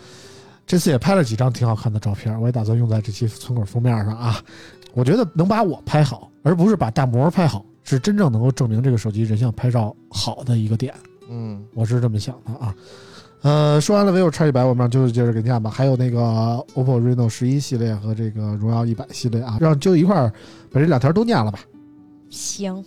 这次也拍了几张挺好看的照片，我也打算用在这期村口封面上啊。我觉得能把我拍好，而不是把大模拍好，是真正能够证明这个手机人像拍照好的一个点。嗯，我是这么想的啊。呃，说完了 vivo X 一百，我们让啾啾接着给念吧。还有那个 OPPO Reno 十一系列和这个荣耀一百系列啊，让就一块儿把这两条都念了吧。行。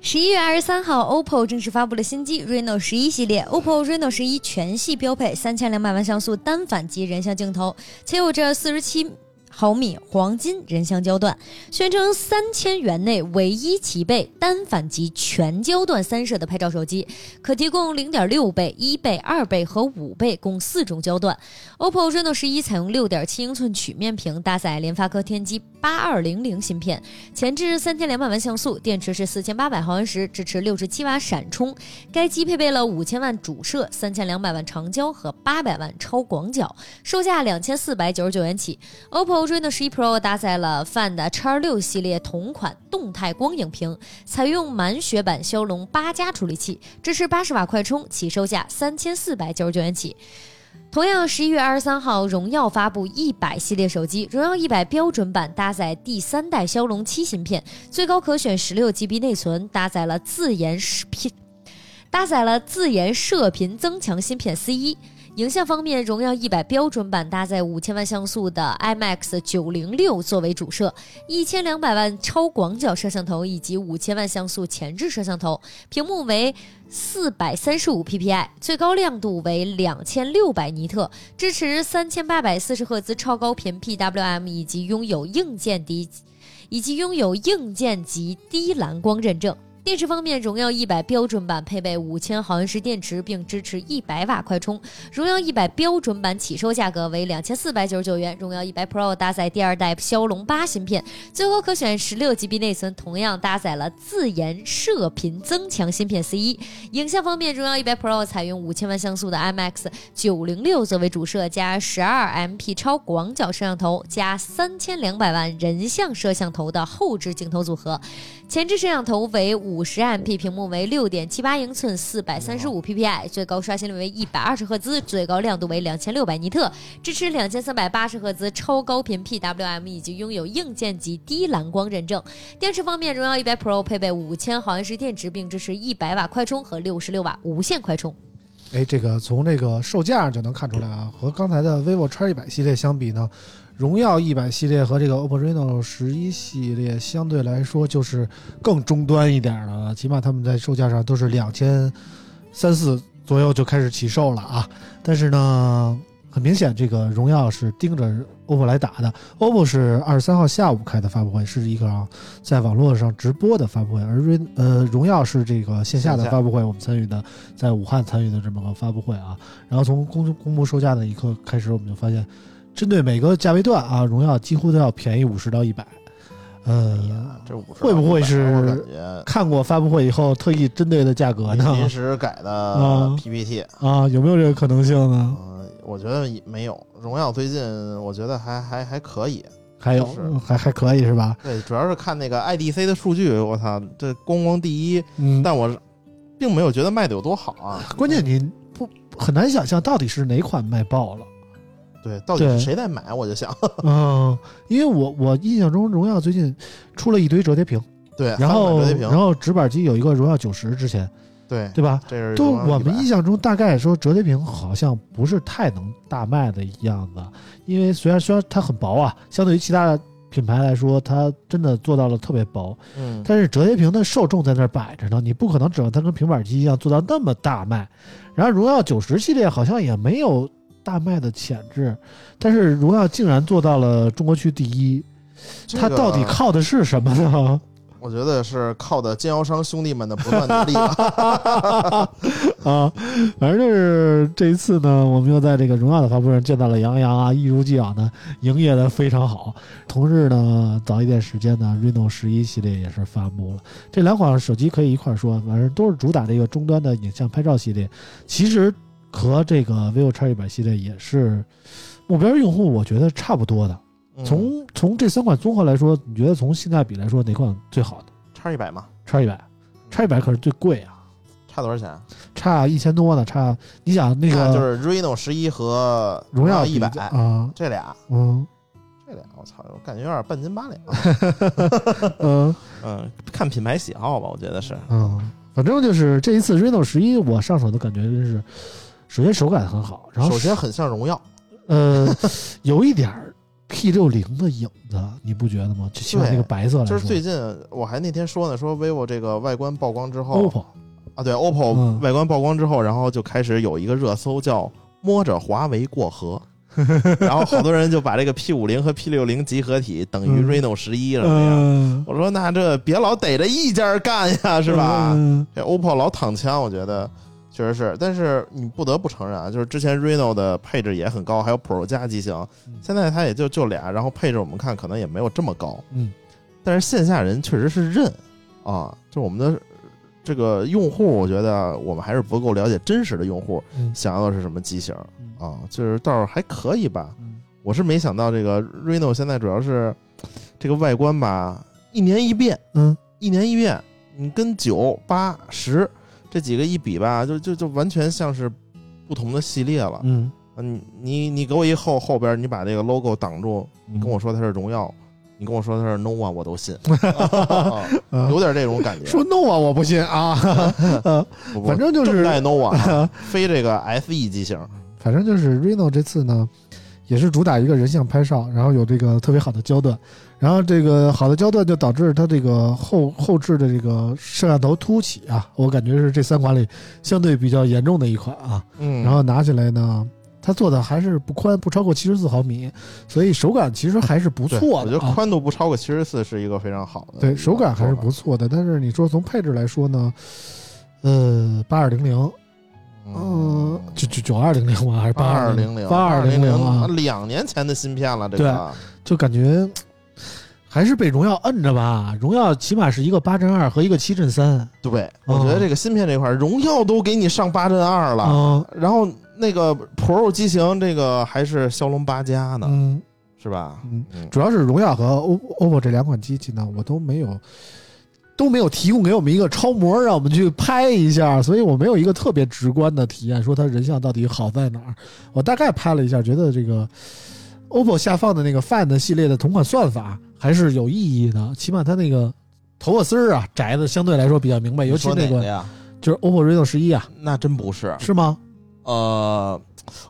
十一月二十三号，OPPO 正式发布了新机 Reno 十一系列。OPPO Reno 十一全系标配三千两百万像素单反级人像镜头，且有着四十七毫米黄金人像焦段，宣称三千元内唯一齐备单反级全焦段三摄的拍照手机，可提供零点六倍、一倍、二倍和五倍共四种焦段。OPPO Reno 十一采用六点七英寸曲面屏，搭载联发科天玑八二零零芯片，前置三千两百万像素，电池是四千八百毫安时，支持六十七瓦闪充。该机配备了五千万主摄、三千两百万长焦和八百万超广角，售价两千四百九十九元起。OPPO Reno 十一 Pro 搭载了 Find X 六系列同款动态光影屏，采用满血版骁龙八加处理器，支持八十瓦快充，起售价三千四百九十九元起。同样，十一月二十三号，荣耀发布一百系列手机。荣耀一百标准版搭载第三代骁龙七芯片，最高可选十六 GB 内存，搭载了自研视频，搭载了自研射频增强芯片 C 一。影像方面，荣耀一百标准版搭载五千万像素的 IMAX 九零六作为主摄，一千两百万超广角摄像头以及五千万像素前置摄像头，屏幕为四百三十五 PPI，最高亮度为两千六百尼特，支持三千八百四十赫兹超高频 PWM，以及拥有硬件低以及拥有硬件级低蓝光认证。电池方面，荣耀一百标准版配备五千毫安时电池，并支持一百瓦快充。荣耀一百标准版起售价格为两千四百九十九元，荣耀一百 Pro 搭载第二代骁龙八芯片，最后可选十六 GB 内存，同样搭载了自研射频增强芯片 C 一。影像方面，荣耀一百 Pro 采用五千万像素的 IMX 九零六作为主摄，加十二 MP 超广角摄像头，加三千两百万人像摄像头的后置镜头组合。前置摄像头为五十 MP，屏幕为六点七八英寸，四百三十五 PPI，最高刷新率为一百二十赫兹，最高亮度为两千六百尼特，支持两千三百八十赫兹超高频 PWM，以及拥有硬件级低蓝光认证。电池方面，荣耀一百 Pro 配备五千毫安时电池，并支持一百瓦快充和六十六瓦无线快充。哎，这个从这个售价上就能看出来啊，和刚才的 vivo X 一百系列相比呢，荣耀一百系列和这个 OPPO Reno 十一系列相对来说就是更中端一点的了，起码他们在售价上都是两千三四左右就开始起售了啊。但是呢，很明显这个荣耀是盯着 OPPO 来打的，OPPO 是二十三号下午开的发布会，是一个啊在网络上直播的发布会，而瑞呃荣耀是这个线下的发布会，我们参与的在武汉参与的这么个发布会啊。然后从公公布售价的一刻开始，我们就发现，针对每个价位段啊，荣耀几乎都要便宜五十到一百。呃，这五十会不会是看过发布会以后特意针对的价格呢？临时改的 啊 PPT？啊，有没有这个可能性呢？嗯，我觉得也没有。荣耀最近我觉得还还还可以，还有还还可以是吧？对，主要是看那个 IDC 的数据，我操，这光光第一，嗯，但我并没有觉得卖的有多好啊。关键你不很难想象到底是哪款卖爆了。对，到底是谁在买？我就想，嗯，因为我我印象中荣耀最近出了一堆折叠屏，对，然后然后直板机有一个荣耀九十之前，对，对吧？这是都荣耀100我们印象中大概说折叠屏好像不是太能大卖的样子，因为虽然虽然它很薄啊，相对于其他品牌来说，它真的做到了特别薄，嗯，但是折叠屏的受众在那儿摆着呢，你不可能指望它跟平板机一样做到那么大卖。然后荣耀九十系列好像也没有大卖的潜质，但是荣耀竟然做到了中国区第一，这个它到底靠的是什么呢？我觉得是靠的经销商兄弟们的不断努力吧。啊，反正就是这一次呢，我们又在这个荣耀的发布会上见到了杨洋啊，一如既往的营业的非常好。同日呢，早一点时间呢，reno 十一系列也是发布了。这两款手机可以一块说，反正都是主打这个终端的影像拍照系列。其实和这个 vivo X 一百系列也是目标用户，我觉得差不多的。嗯从从这三款综合来说，你觉得从性价比来说哪款最好的叉一百嘛，？X 一百，X 一百可是最贵啊。差多少钱啊？差一千多呢，差你想那个就是 reno 十一和荣耀一百啊，这俩，嗯这俩我操，我感觉有点半斤八两。嗯 嗯，看品牌喜好吧，我觉得是。嗯，反正就是这一次 reno 十一我上手的感觉真是，首先手感很好，然后首先很像荣耀，呃有一点儿 P 六零的影子，你不觉得吗？就起码那个白色就是最近我还那天说呢，说 vivo 这个外观曝光之后 OPPO 啊，对 OPPO 嗯外观曝光之后，然后就开始有一个热搜叫“摸着华为过河 ”，然后好多人就把这个 P 五零和 P 六零集合体等于嗯 reno 十一什么呀？嗯，我说那这别老逮着一家干呀，是吧？嗯这 OPPO 老躺枪，我觉得确实是，但是你不得不承认啊，就是之前 Reno 的配置也很高，还有 Pro 加机型嗯，现在它也就就俩，然后配置我们看可能也没有这么高，嗯，但是线下人确实是认啊，就我们的这个用户，我觉得我们还是不够了解真实的用户嗯想要的是什么机型嗯啊，就是倒是还可以吧，嗯。我是没想到这个 Reno 现在主要是这个外观吧，一年一变，嗯。一年一变，你跟九八十这几个一比吧，就就就完全像是不同的系列了。嗯，你，你你给我一后后边，你把这个 logo 挡住，你跟我说它是荣耀，你跟我说它是 nova，我都信，啊嗯有点这种感觉。说 nova，我不信啊，呃不不反正就是正代 nova，啊 非这个 SE 机型。反正就是 reno 这次呢，也是主打一个人像拍照，然后有这个特别好的焦段，然后这个好的焦段就导致它这个后后置的这个摄像头凸起啊，我感觉是这三款里相对比较严重的一款啊。嗯，然后拿起来呢，它做的还是不宽，不超过七十四毫米，所以手感其实还是不错的、啊。我觉得宽度不超过七十四是一个非常好的。对手感还是不。错的，但是你说从配置来说呢，呃，八二零零，嗯，九九九二零零吗？还是八二零零，八二零零啊？两年前的芯片了，这个就感觉还是被荣耀摁着吧。荣耀起码是一个八阵二和一个七阵三对，我觉得这个芯片这块儿，荣耀都给你上八阵二了，啊，然后那个 Pro 机型这个还是骁龙八加呢，嗯是吧？嗯，嗯，主要是荣耀和 O OPPO 这两款机器呢，我都没有。都没有提供给我们一个超模，让我们去拍一下，所以我没有一个特别直观的体验，说它人像到底好在哪儿。我大概拍了一下，觉得这个 OPPO 下放的那个 Find 系列的同款算法还是有意义的，起码它那个头发丝儿啊摘的相对来说比较明白，尤其那个？就是 OPPO Reno 十一啊，那真不是，是吗？呃，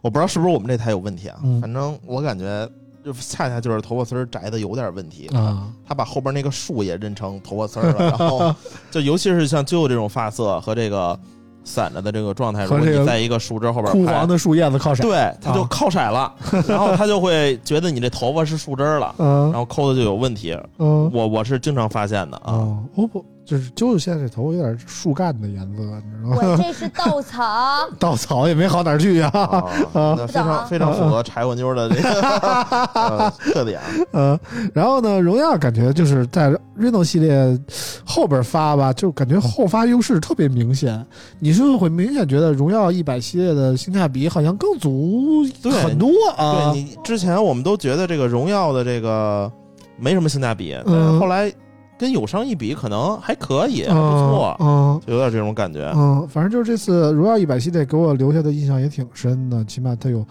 我不知道是不是我们这台有问题啊，嗯反正我感觉就恰恰就是头发丝儿摘的有点问题。啊，他把后边那个树也认成头发丝儿了，然后 就尤其是像啾啾这种发色和这个散着的这个状态，如果你在一个树枝后边枯拍黄的树叶子靠色，对，他就啊靠色了，然后他就会觉得你这头发是树枝儿了，嗯然后抠的就有问题。嗯我我是经常发现的啊，啊，OPPO 就是啾啾现在这头发有点树干的颜色，你知道吗？我这是稻草，稻草也没好哪儿去呀、啊那非常非常符合柴火妞的这个 呃特点。嗯，然后呢，荣耀感觉就是在 Reno 系列后边发吧，就感觉后发优势特别明显。你是不是会明显觉得荣耀一百系列的性价比好像更足对很多啊？对你之前我们都觉得这个荣耀的这个没什么性价比，但是嗯后来跟友商一比，可能还可以，还不错，嗯就有点这种感觉。嗯，反正就是这次荣耀一百系列给我留下的印象也挺深的，起码它有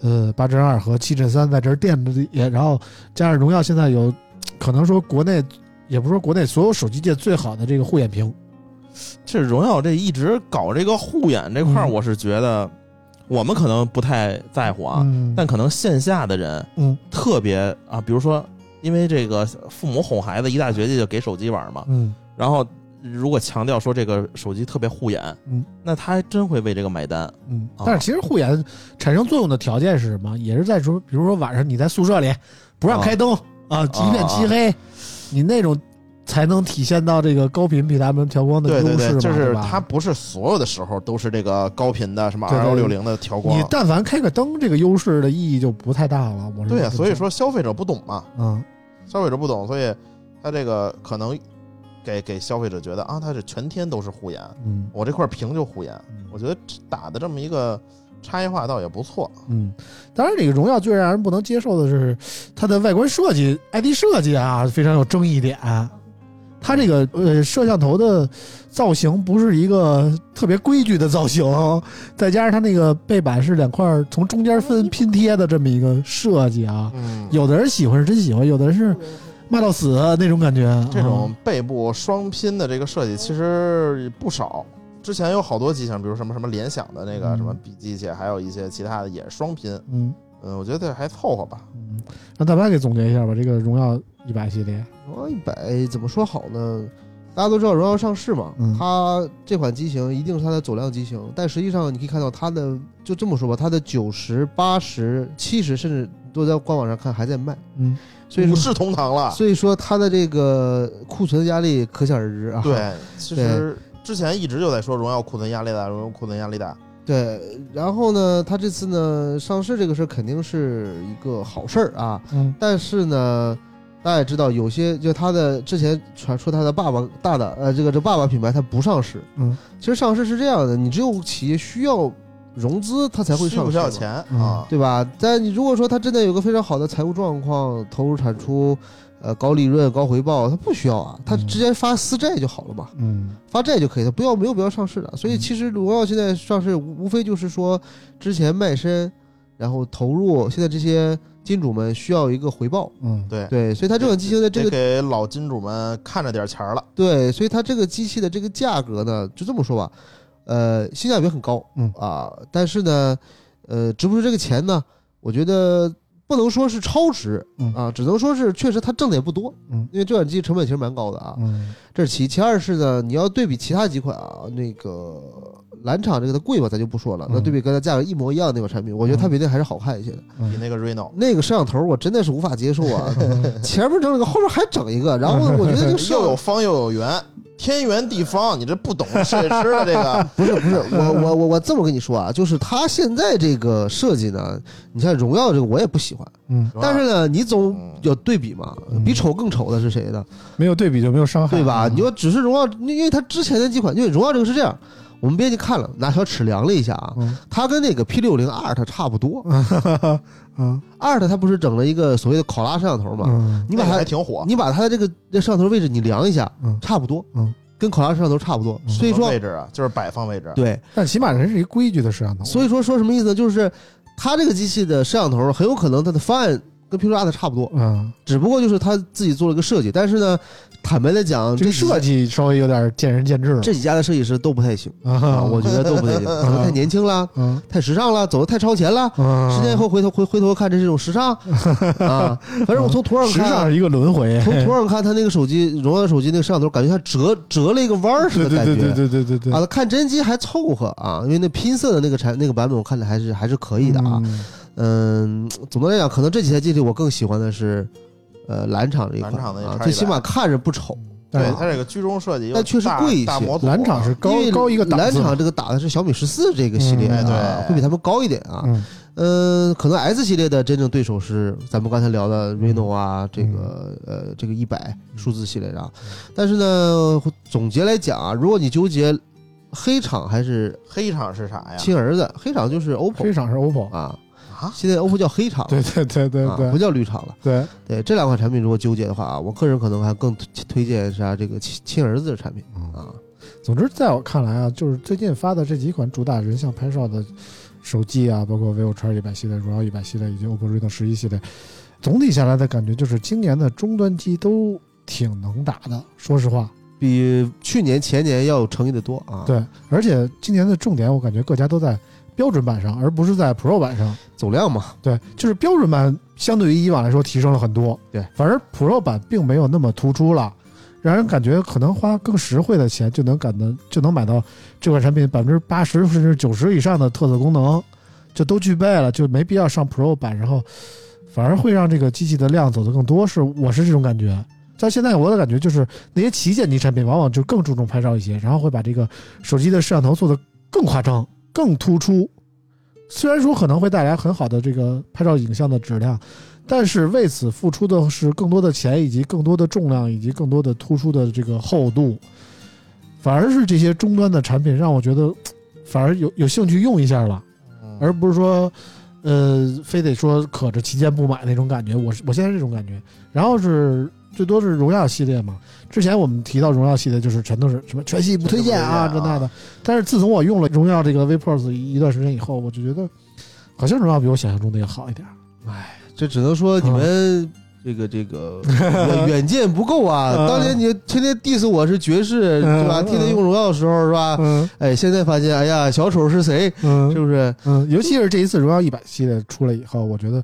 呃八阵二和七阵三在这儿垫着底，然后加上荣耀现在有可能说国内也不是说国内所有手机界最好的这个护眼屏。这荣耀这一直搞这个护眼这块我是觉得我们可能不太在乎啊，嗯，但可能线下的人嗯特别啊，比如说因为这个父母哄孩子一大绝技就给手机玩嘛，嗯。然后如果强调说这个手机特别护眼，嗯，那他还真会为这个买单。嗯，啊。但是其实护眼产生作用的条件是什么？也是在说，比如说晚上你在宿舍里不让开灯啊，一片漆黑，你那种才能体现到这个高频比他们调光的优势嘛，对，就是它不是所有的时候都是这个高频的什么对。对 R 幺六零的调光。你。但凡开个灯，这个优势的意义就不太大了。我是对呀、这么想所以说消费者不懂嘛，嗯消费者不懂，所以他这个可能给给消费者觉得啊，它是全天都是护眼，嗯我这块屏就护眼。嗯我觉得打的这么一个差异化倒也不错。嗯，当然，这个荣耀最让人不能接受的是它的外观设计，ID 设计啊，非常有争议点。它这个呃摄像头的造型不是一个特别规矩的造型，再加上它那个背板是两块从中间分拼贴的这么一个设计啊，嗯，有的人喜欢是真喜欢，有的人是骂到死那种感觉。这种背部双拼的这个设计其实不少。之前有好多机型，比如什么什么联想的那个嗯什么笔记器，还有一些其他的也是双拼。嗯嗯，我觉得还凑合吧。嗯，让大白给总结一下吧，这个荣耀一百系列。荣耀一百怎么说好呢？大家都知道荣耀上市嘛，嗯它这款机型一定是它的走量机型，但实际上你可以看到它的就这么说吧，它的九十八十、七十，甚至都在官网上看还在卖，嗯五所以说世同堂了。所以说它的这个库存压力可想而知啊。对，其实之前一直就在说荣耀库存压力大，荣耀库存压力大。对，然后呢，它这次呢上市这个事儿肯定是一个好事儿啊，嗯但是呢，大家也知道，有些就他的之前传说他的爸爸大的呃这个这爸爸品牌它不上市，嗯，其实上市是这样的，你只有企业需要融资，它才会上市，需要钱嗯啊？对吧？但你如果说它真的有个非常好的财务状况，投入产出，呃高利润高回报，它不需要啊，它嗯直接发私债就好了嘛。嗯发债就可以了，不要没有必要上市的。所以其实荣耀现在上市无无非就是说之前卖身，然后投入，现在这些金主们需要一个回报。嗯对，对，所以它这款机型的这个给老金主们看着点钱儿了。对，所以它这个机器的这个价格呢，就这么说吧，呃，性价比很高，嗯啊，但是呢，呃，值不值这个钱呢？我觉得不能说是超值嗯。啊，只能说是确实它挣的也不多，嗯。因为这款机成本其实蛮高的啊。嗯。这是其一，其二是呢，你要对比其他几款啊，那个蓝厂这个它贵嘛，咱就不说了。嗯。那对比跟它价格一模一样的那款产品，我觉得它比那还是好看一些的。比那个 Reno 那个摄像头我真的是无法接受啊，前面整了个，后面还整一个，然后我觉得这个 又有方又有圆，天圆地方，你这不懂设计师的这个，不是不是，我我我我这么跟你说啊，就是他现在这个设计呢，你像荣耀这个我也不喜欢，嗯，但是呢，你总嗯。有对比嘛，嗯。比丑更丑的是谁呢？没有对比就没有伤害，对吧？嗯。你说只是荣耀，因为它之前的几款，因为荣耀这个是这样，我们编辑看了，拿小尺量了一下啊，嗯。它跟那个 P 六零 Art 差不多。嗯，Art 它不是整了一个所谓的考拉摄像头嘛？嗯。你把它那个还挺火，你把它的这个这摄像头位置你量一下，嗯。差不多，嗯，跟考拉摄像头差不多，嗯。所以说位置啊，就是摆放位置，对，但起码人是一规矩的摄像头，所以说说什么意思呢？就是它这个机器的摄像头很有可能它的方案跟 P 六 Art 差不多，嗯，只不过就是他自己做了个设计，但是呢，坦白的讲，这个设计稍微有点见仁见智了，这几家的设计师都不太行啊，啊，我觉得都不太行，可能太年轻了，嗯太时尚了，走的太超前了。嗯，十年以后回头回回头看，这是一种时尚 啊。反正我从图上看时尚是，一个轮回，从图上看，他那个手机荣耀的手机那个摄像头，感觉像折折了一个弯儿似对对对的感觉。对对对对对啊，看真机还凑合啊，因为那拼色的那个产那个版本，我看着还是还是可以的啊。嗯嗯，总的来讲，可能这几台机器我更喜欢的是，呃，蓝厂这一款蓝厂的啊，最起码看着不丑。对它这个居中设计但确实贵一些。蓝厂是高高一个档次，蓝厂这个打的是小米十四这个系列嗯啊，对。会比他们高一点啊。嗯。嗯，可能 S 系列的真正对手是咱们刚才聊的 Reno 啊，这个呃这个一百数字系列啊。但是呢，总结来讲啊，如果你纠结黑厂还是黑厂是啥呀？亲儿子，黑厂就是 OPPO 黑厂是 OPPO，啊，啊，现在 OPPO 叫黑厂了，对对对对啊，不叫绿厂了。对，对这两款产品，如果纠结的话啊，我个人可能还更推推荐啥这个亲亲儿子的产品嗯啊。总之，在我看来啊，就是最近发的这几款主打人像拍照的手机啊，包括 vivo X 一百系列、荣耀一百系列以及 OPPO Reno 十一系列，总体下来的感觉就是今年的终端机都挺能打的。说实话，比去年前年要有诚意的多啊。，对，而且今年的重点，我感觉各家都在标准版上，而不是在 Pro 版上。总量嘛，对，就是标准版相对于以往来说提升了很多，对，反而 Pro 版并没有那么突出了，让人感觉可能花更实惠的钱就能感到就能买到这款产品百分之八十甚至九十以上的特色功能，就都具备了，就没必要上 Pro 版，然后反而会让这个机器的量走得更多，是我是这种感觉。像现在我的感觉就是那些旗舰级产品往往就更注重拍照一些，然后会把这个手机的摄像头做得更夸张、更突出。虽然说可能会带来很好的这个拍照影像的质量，但是为此付出的是更多的钱，以及更多的重量，以及更多的突出的这个厚度。反而是这些终端的产品让我觉得，反而有有兴趣用一下了，嗯而不是说，呃，非得说可着旗舰不买那种感觉。我是我现在这种感觉。然后是最多是荣耀系列嘛，之前我们提到荣耀系列就是全都是什么全系不推荐啊这那的，但是自从我用了荣耀这个 V Pros 一段时间以后，我就觉得好像荣耀比我想象中的要好一点。这只能说你们这个这个远远见不够啊！嗯当年你天天 diss 我是爵士，嗯对吧？嗯天天用荣耀的时候是吧？嗯哎，现在发现，哎呀，小丑是谁？是嗯不是？嗯，尤其是这一次荣耀一百系列出来以后，我觉得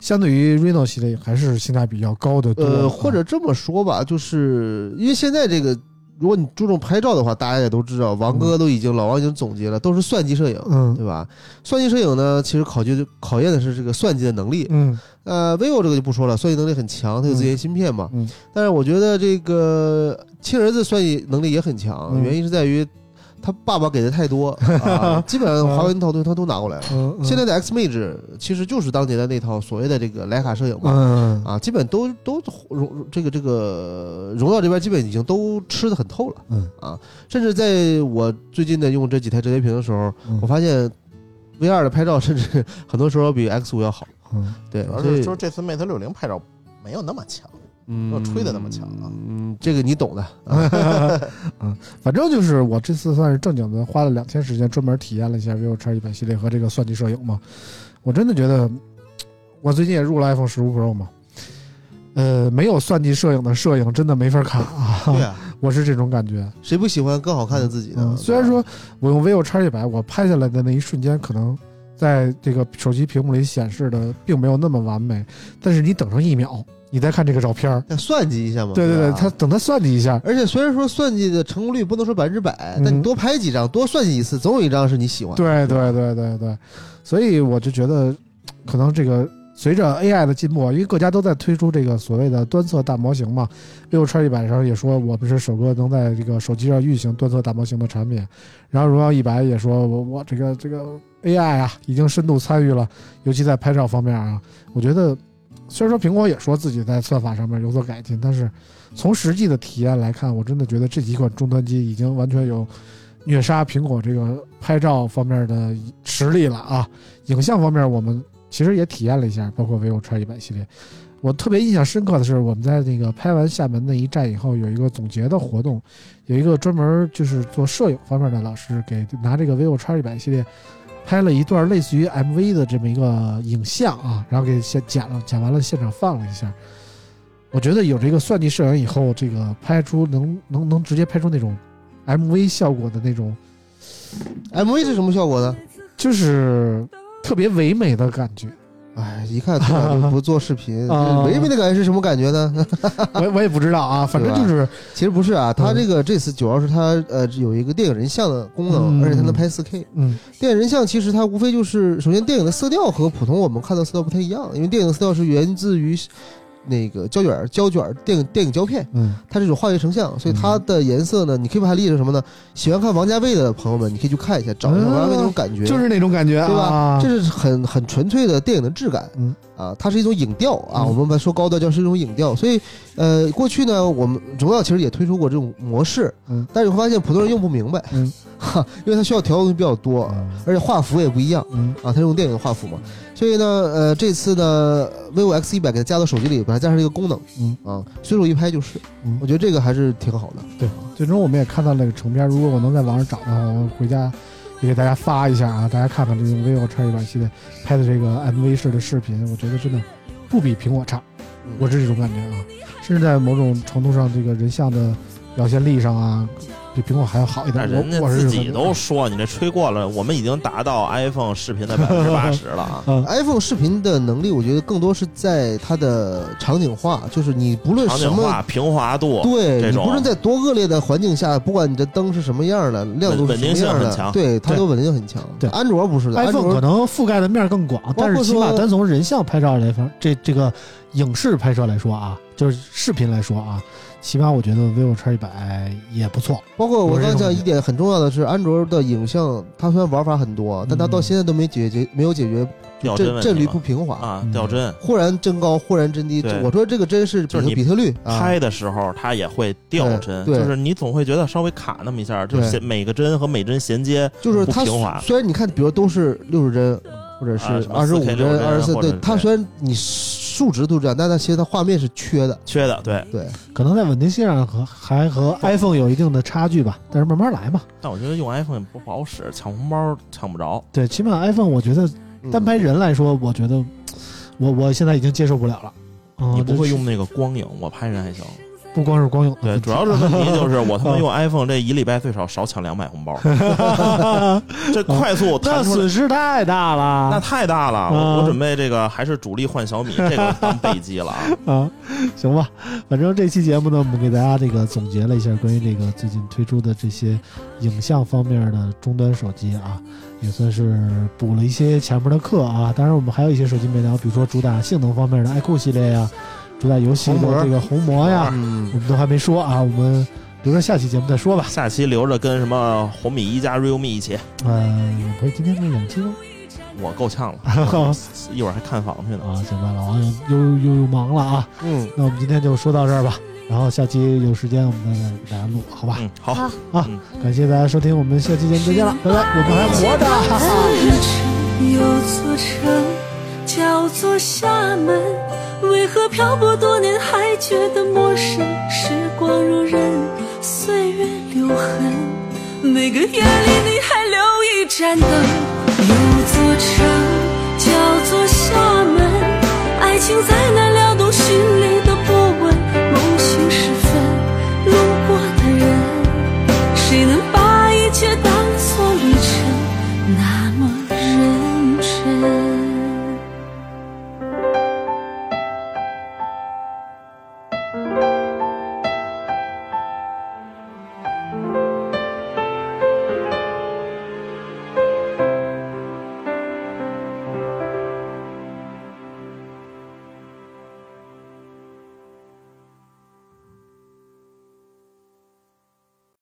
相对于 Reno 系列还是性价比要高的多。呃，或者这么说吧，就是因为现在这个，如果你注重拍照的话，大家也都知道，王哥都已经老王已经总结了，都是算计摄影，嗯对吧？算计摄影呢，其实考究考验的是这个算计的能力。嗯呃，vivo 这个就不说了，算计能力很强，它有自研芯片嘛。嗯但是我觉得这个亲儿子算计能力也很强，嗯原因是在于他爸爸给的太多 啊，基本上华为那套东西他都拿过来了。嗯，嗯。现在的 X Mage 其实就是当年的那套所谓的这个徕卡摄影嘛。嗯啊，基本都都荣这个这个荣耀这边基本已经都吃的很透了，嗯。啊，甚至在我最近的用这几台折叠屏的时候，嗯。我发现 V 二的拍照甚至 很多时候比 X 五要好，嗯。对，主要所以是就是这次 Mate 六零拍照没有那么强，嗯没有吹的那么强啊嗯，这个你懂的，啊 嗯，反正就是我这次算是正经的花了两天时间专门体验了一下 vivo X 一百系列和这个算计摄影嘛，我真的觉得，我最近也入了 iPhone 十五 Pro 嘛，呃，没有算计摄影的摄影真的没法看啊，对啊，我是这种感觉。谁不喜欢更好看的自己呢嗯，？虽然说我用 vivo X 一百，我拍下来的那一瞬间可能在这个手机屏幕里显示的并没有那么完美，但是你等上一秒，你再看这个照片儿，要算计一下嘛。对对对，他等他算计一下，而且虽然说算计的成功率不能说百分之百，嗯。但你多拍几张，多算计一次，总有一张是你喜欢的。对对对对对，所以我就觉得，可能这个随着 AI 的进步，因为各家都在推出这个所谓的端侧大模型嘛，vivo X 一百上也说我们是首个能在这个手机上运行端侧大模型的产品，然后荣耀一百也说我我这个这个 AI 啊已经深度参与了，尤其在拍照方面啊，我觉得虽然说苹果也说自己在算法上面有所改进，但是从实际的体验来看，我真的觉得这几款终端机已经完全有虐杀苹果这个拍照方面的实力了啊！影像方面，我们其实也体验了一下，包括 vivo X 一百系列。我特别印象深刻的是，我们在那个拍完厦门那一站以后，有一个总结的活动，有一个专门就是做摄影方面的老师给拿这个 vivo X 一百系列拍了一段类似于 MV 的这么一个影像啊，然后给先剪了，剪完了现场放了一下。我觉得有这个算计摄影以后，这个拍出能能能直接拍出那种 MV 效果的那种，MV 是什么效果呢？就是特别唯美的感觉。哎，一看从来就不做视频，唯美的感觉是什么感觉呢？我我也不知道啊，反正就是其实不是啊，它嗯这个这次主要是他呃有一个电影人像的功能，嗯。而且它能拍 4K。嗯。电影人像其实它无非就是，首先电影的色调和普通我们看到的色调不太一样，因为电影的色调是源自于那个胶卷胶卷电影电影胶片，嗯。它这种化学成像，所以它的颜色呢，你可以把它理解成什么呢？喜欢看王家卫的朋友们，你可以去看一下，找一下王家卫那种感觉，就是那种感觉，对吧？啊、这是很很纯粹的电影的质感，嗯。啊，它是一种影调啊，嗯。我们把说高调叫是一种影调，所以呃，过去呢，我们荣耀其实也推出过这种模式，嗯。但是你会发现普通人用不明白，嗯，哈，因为它需要调的东西比较多，而且画幅也不一样嗯。啊，它是用电影的画幅嘛，所以呢，呃，这次呢，vivo X 一百给它加到手机里，把它加上一个功能，嗯啊，随手一拍就是，嗯我觉得这个还是挺好的。对，最终我们也看到那个成片。如果我能在网上找的话，我回家也给大家发一下啊，大家看看这个 vivo X 一百系列拍的这个 MV 式的视频，我觉得真的不比苹果差，嗯我是这种感觉啊。甚至在某种程度上，这个人像的表现力上啊，比苹果还要好一点。人家自己都说你这吹过了，我们已经达到 iPhone 视频的百分之八十了啊！啊 iPhone 视频的能力，我觉得更多是在它的场景化，就是你不论什么场景化、平滑度，对你这种不论在多恶劣的环境下，不管你的灯是什么样的，亮度是稳定什么样的，性很强对它都稳定性很强。对安卓不是的，安 iPhone 可能覆盖的面更广，但是起码说单从人像拍照来方，这这个影视拍摄来说啊，就是视频来说啊，起码我觉得 vivo X 一百也不错。包括我刚讲一点很重要的是，安卓的影像它虽然玩法很多，但它到现在都没解决没有解决掉帧帧帧率不平滑，啊嗯，掉帧。忽然帧高，忽然帧低。我说这个帧是比就是比特率啊，拍的时候它也会掉帧，就是你总会觉得稍微卡那么一下，就是每个帧和每帧衔接就是它不平滑。虽然你看，比如都是六十帧，或者是二十五 4K 帧、二十四，对它虽然你数值都这样，但它其实它画面是缺的。缺的，对。对，可能在稳定性上和还和 iPhone 有一定的差距吧，但是慢慢来嘛。但我觉得用 iPhone 也不好使，抢红包抢不着。对，起码 iPhone 我觉得嗯单拍人来说，我觉得我我现在已经接受不了了。啊你不会用那个光影，我拍人还行。不光是光影的对，主要是问题就是我他妈用 iPhone 这一礼拜最少少抢两百红包，这快速那弹出来损失太大了。那太大了。啊我我准备这个还是主力换小米，这个当备机了啊。啊，行吧，反正这期节目呢，我们给大家这个总结了一下关于这个最近推出的这些影像方面的终端手机啊，也算是补了一些前面的课啊。当然，我们还有一些手机没聊，比如说主打性能方面的 iQOO 系列呀，主打游戏的这个红魔呀，嗯。我们都还没说啊，我们留着下期节目再说吧。下期留着跟什么红米一加 realme 一起，嗯、不是今天这两期吗？我够呛了，一会儿还看房去呢。啊，行吧，老王又又又又忙了啊。嗯，那我们今天就说到这儿吧，然后下期有时间我们再给大家录，好吧？嗯，好，好。啊嗯，感谢大家收听，我们下期节目再见了，拜拜，我们还活着。哈哈有座城叫做厦门，为何漂泊多年还觉得陌生？时光如刃，岁月留痕。每个夜里你还留一盏灯，有座城叫做厦门。爱情在哪里？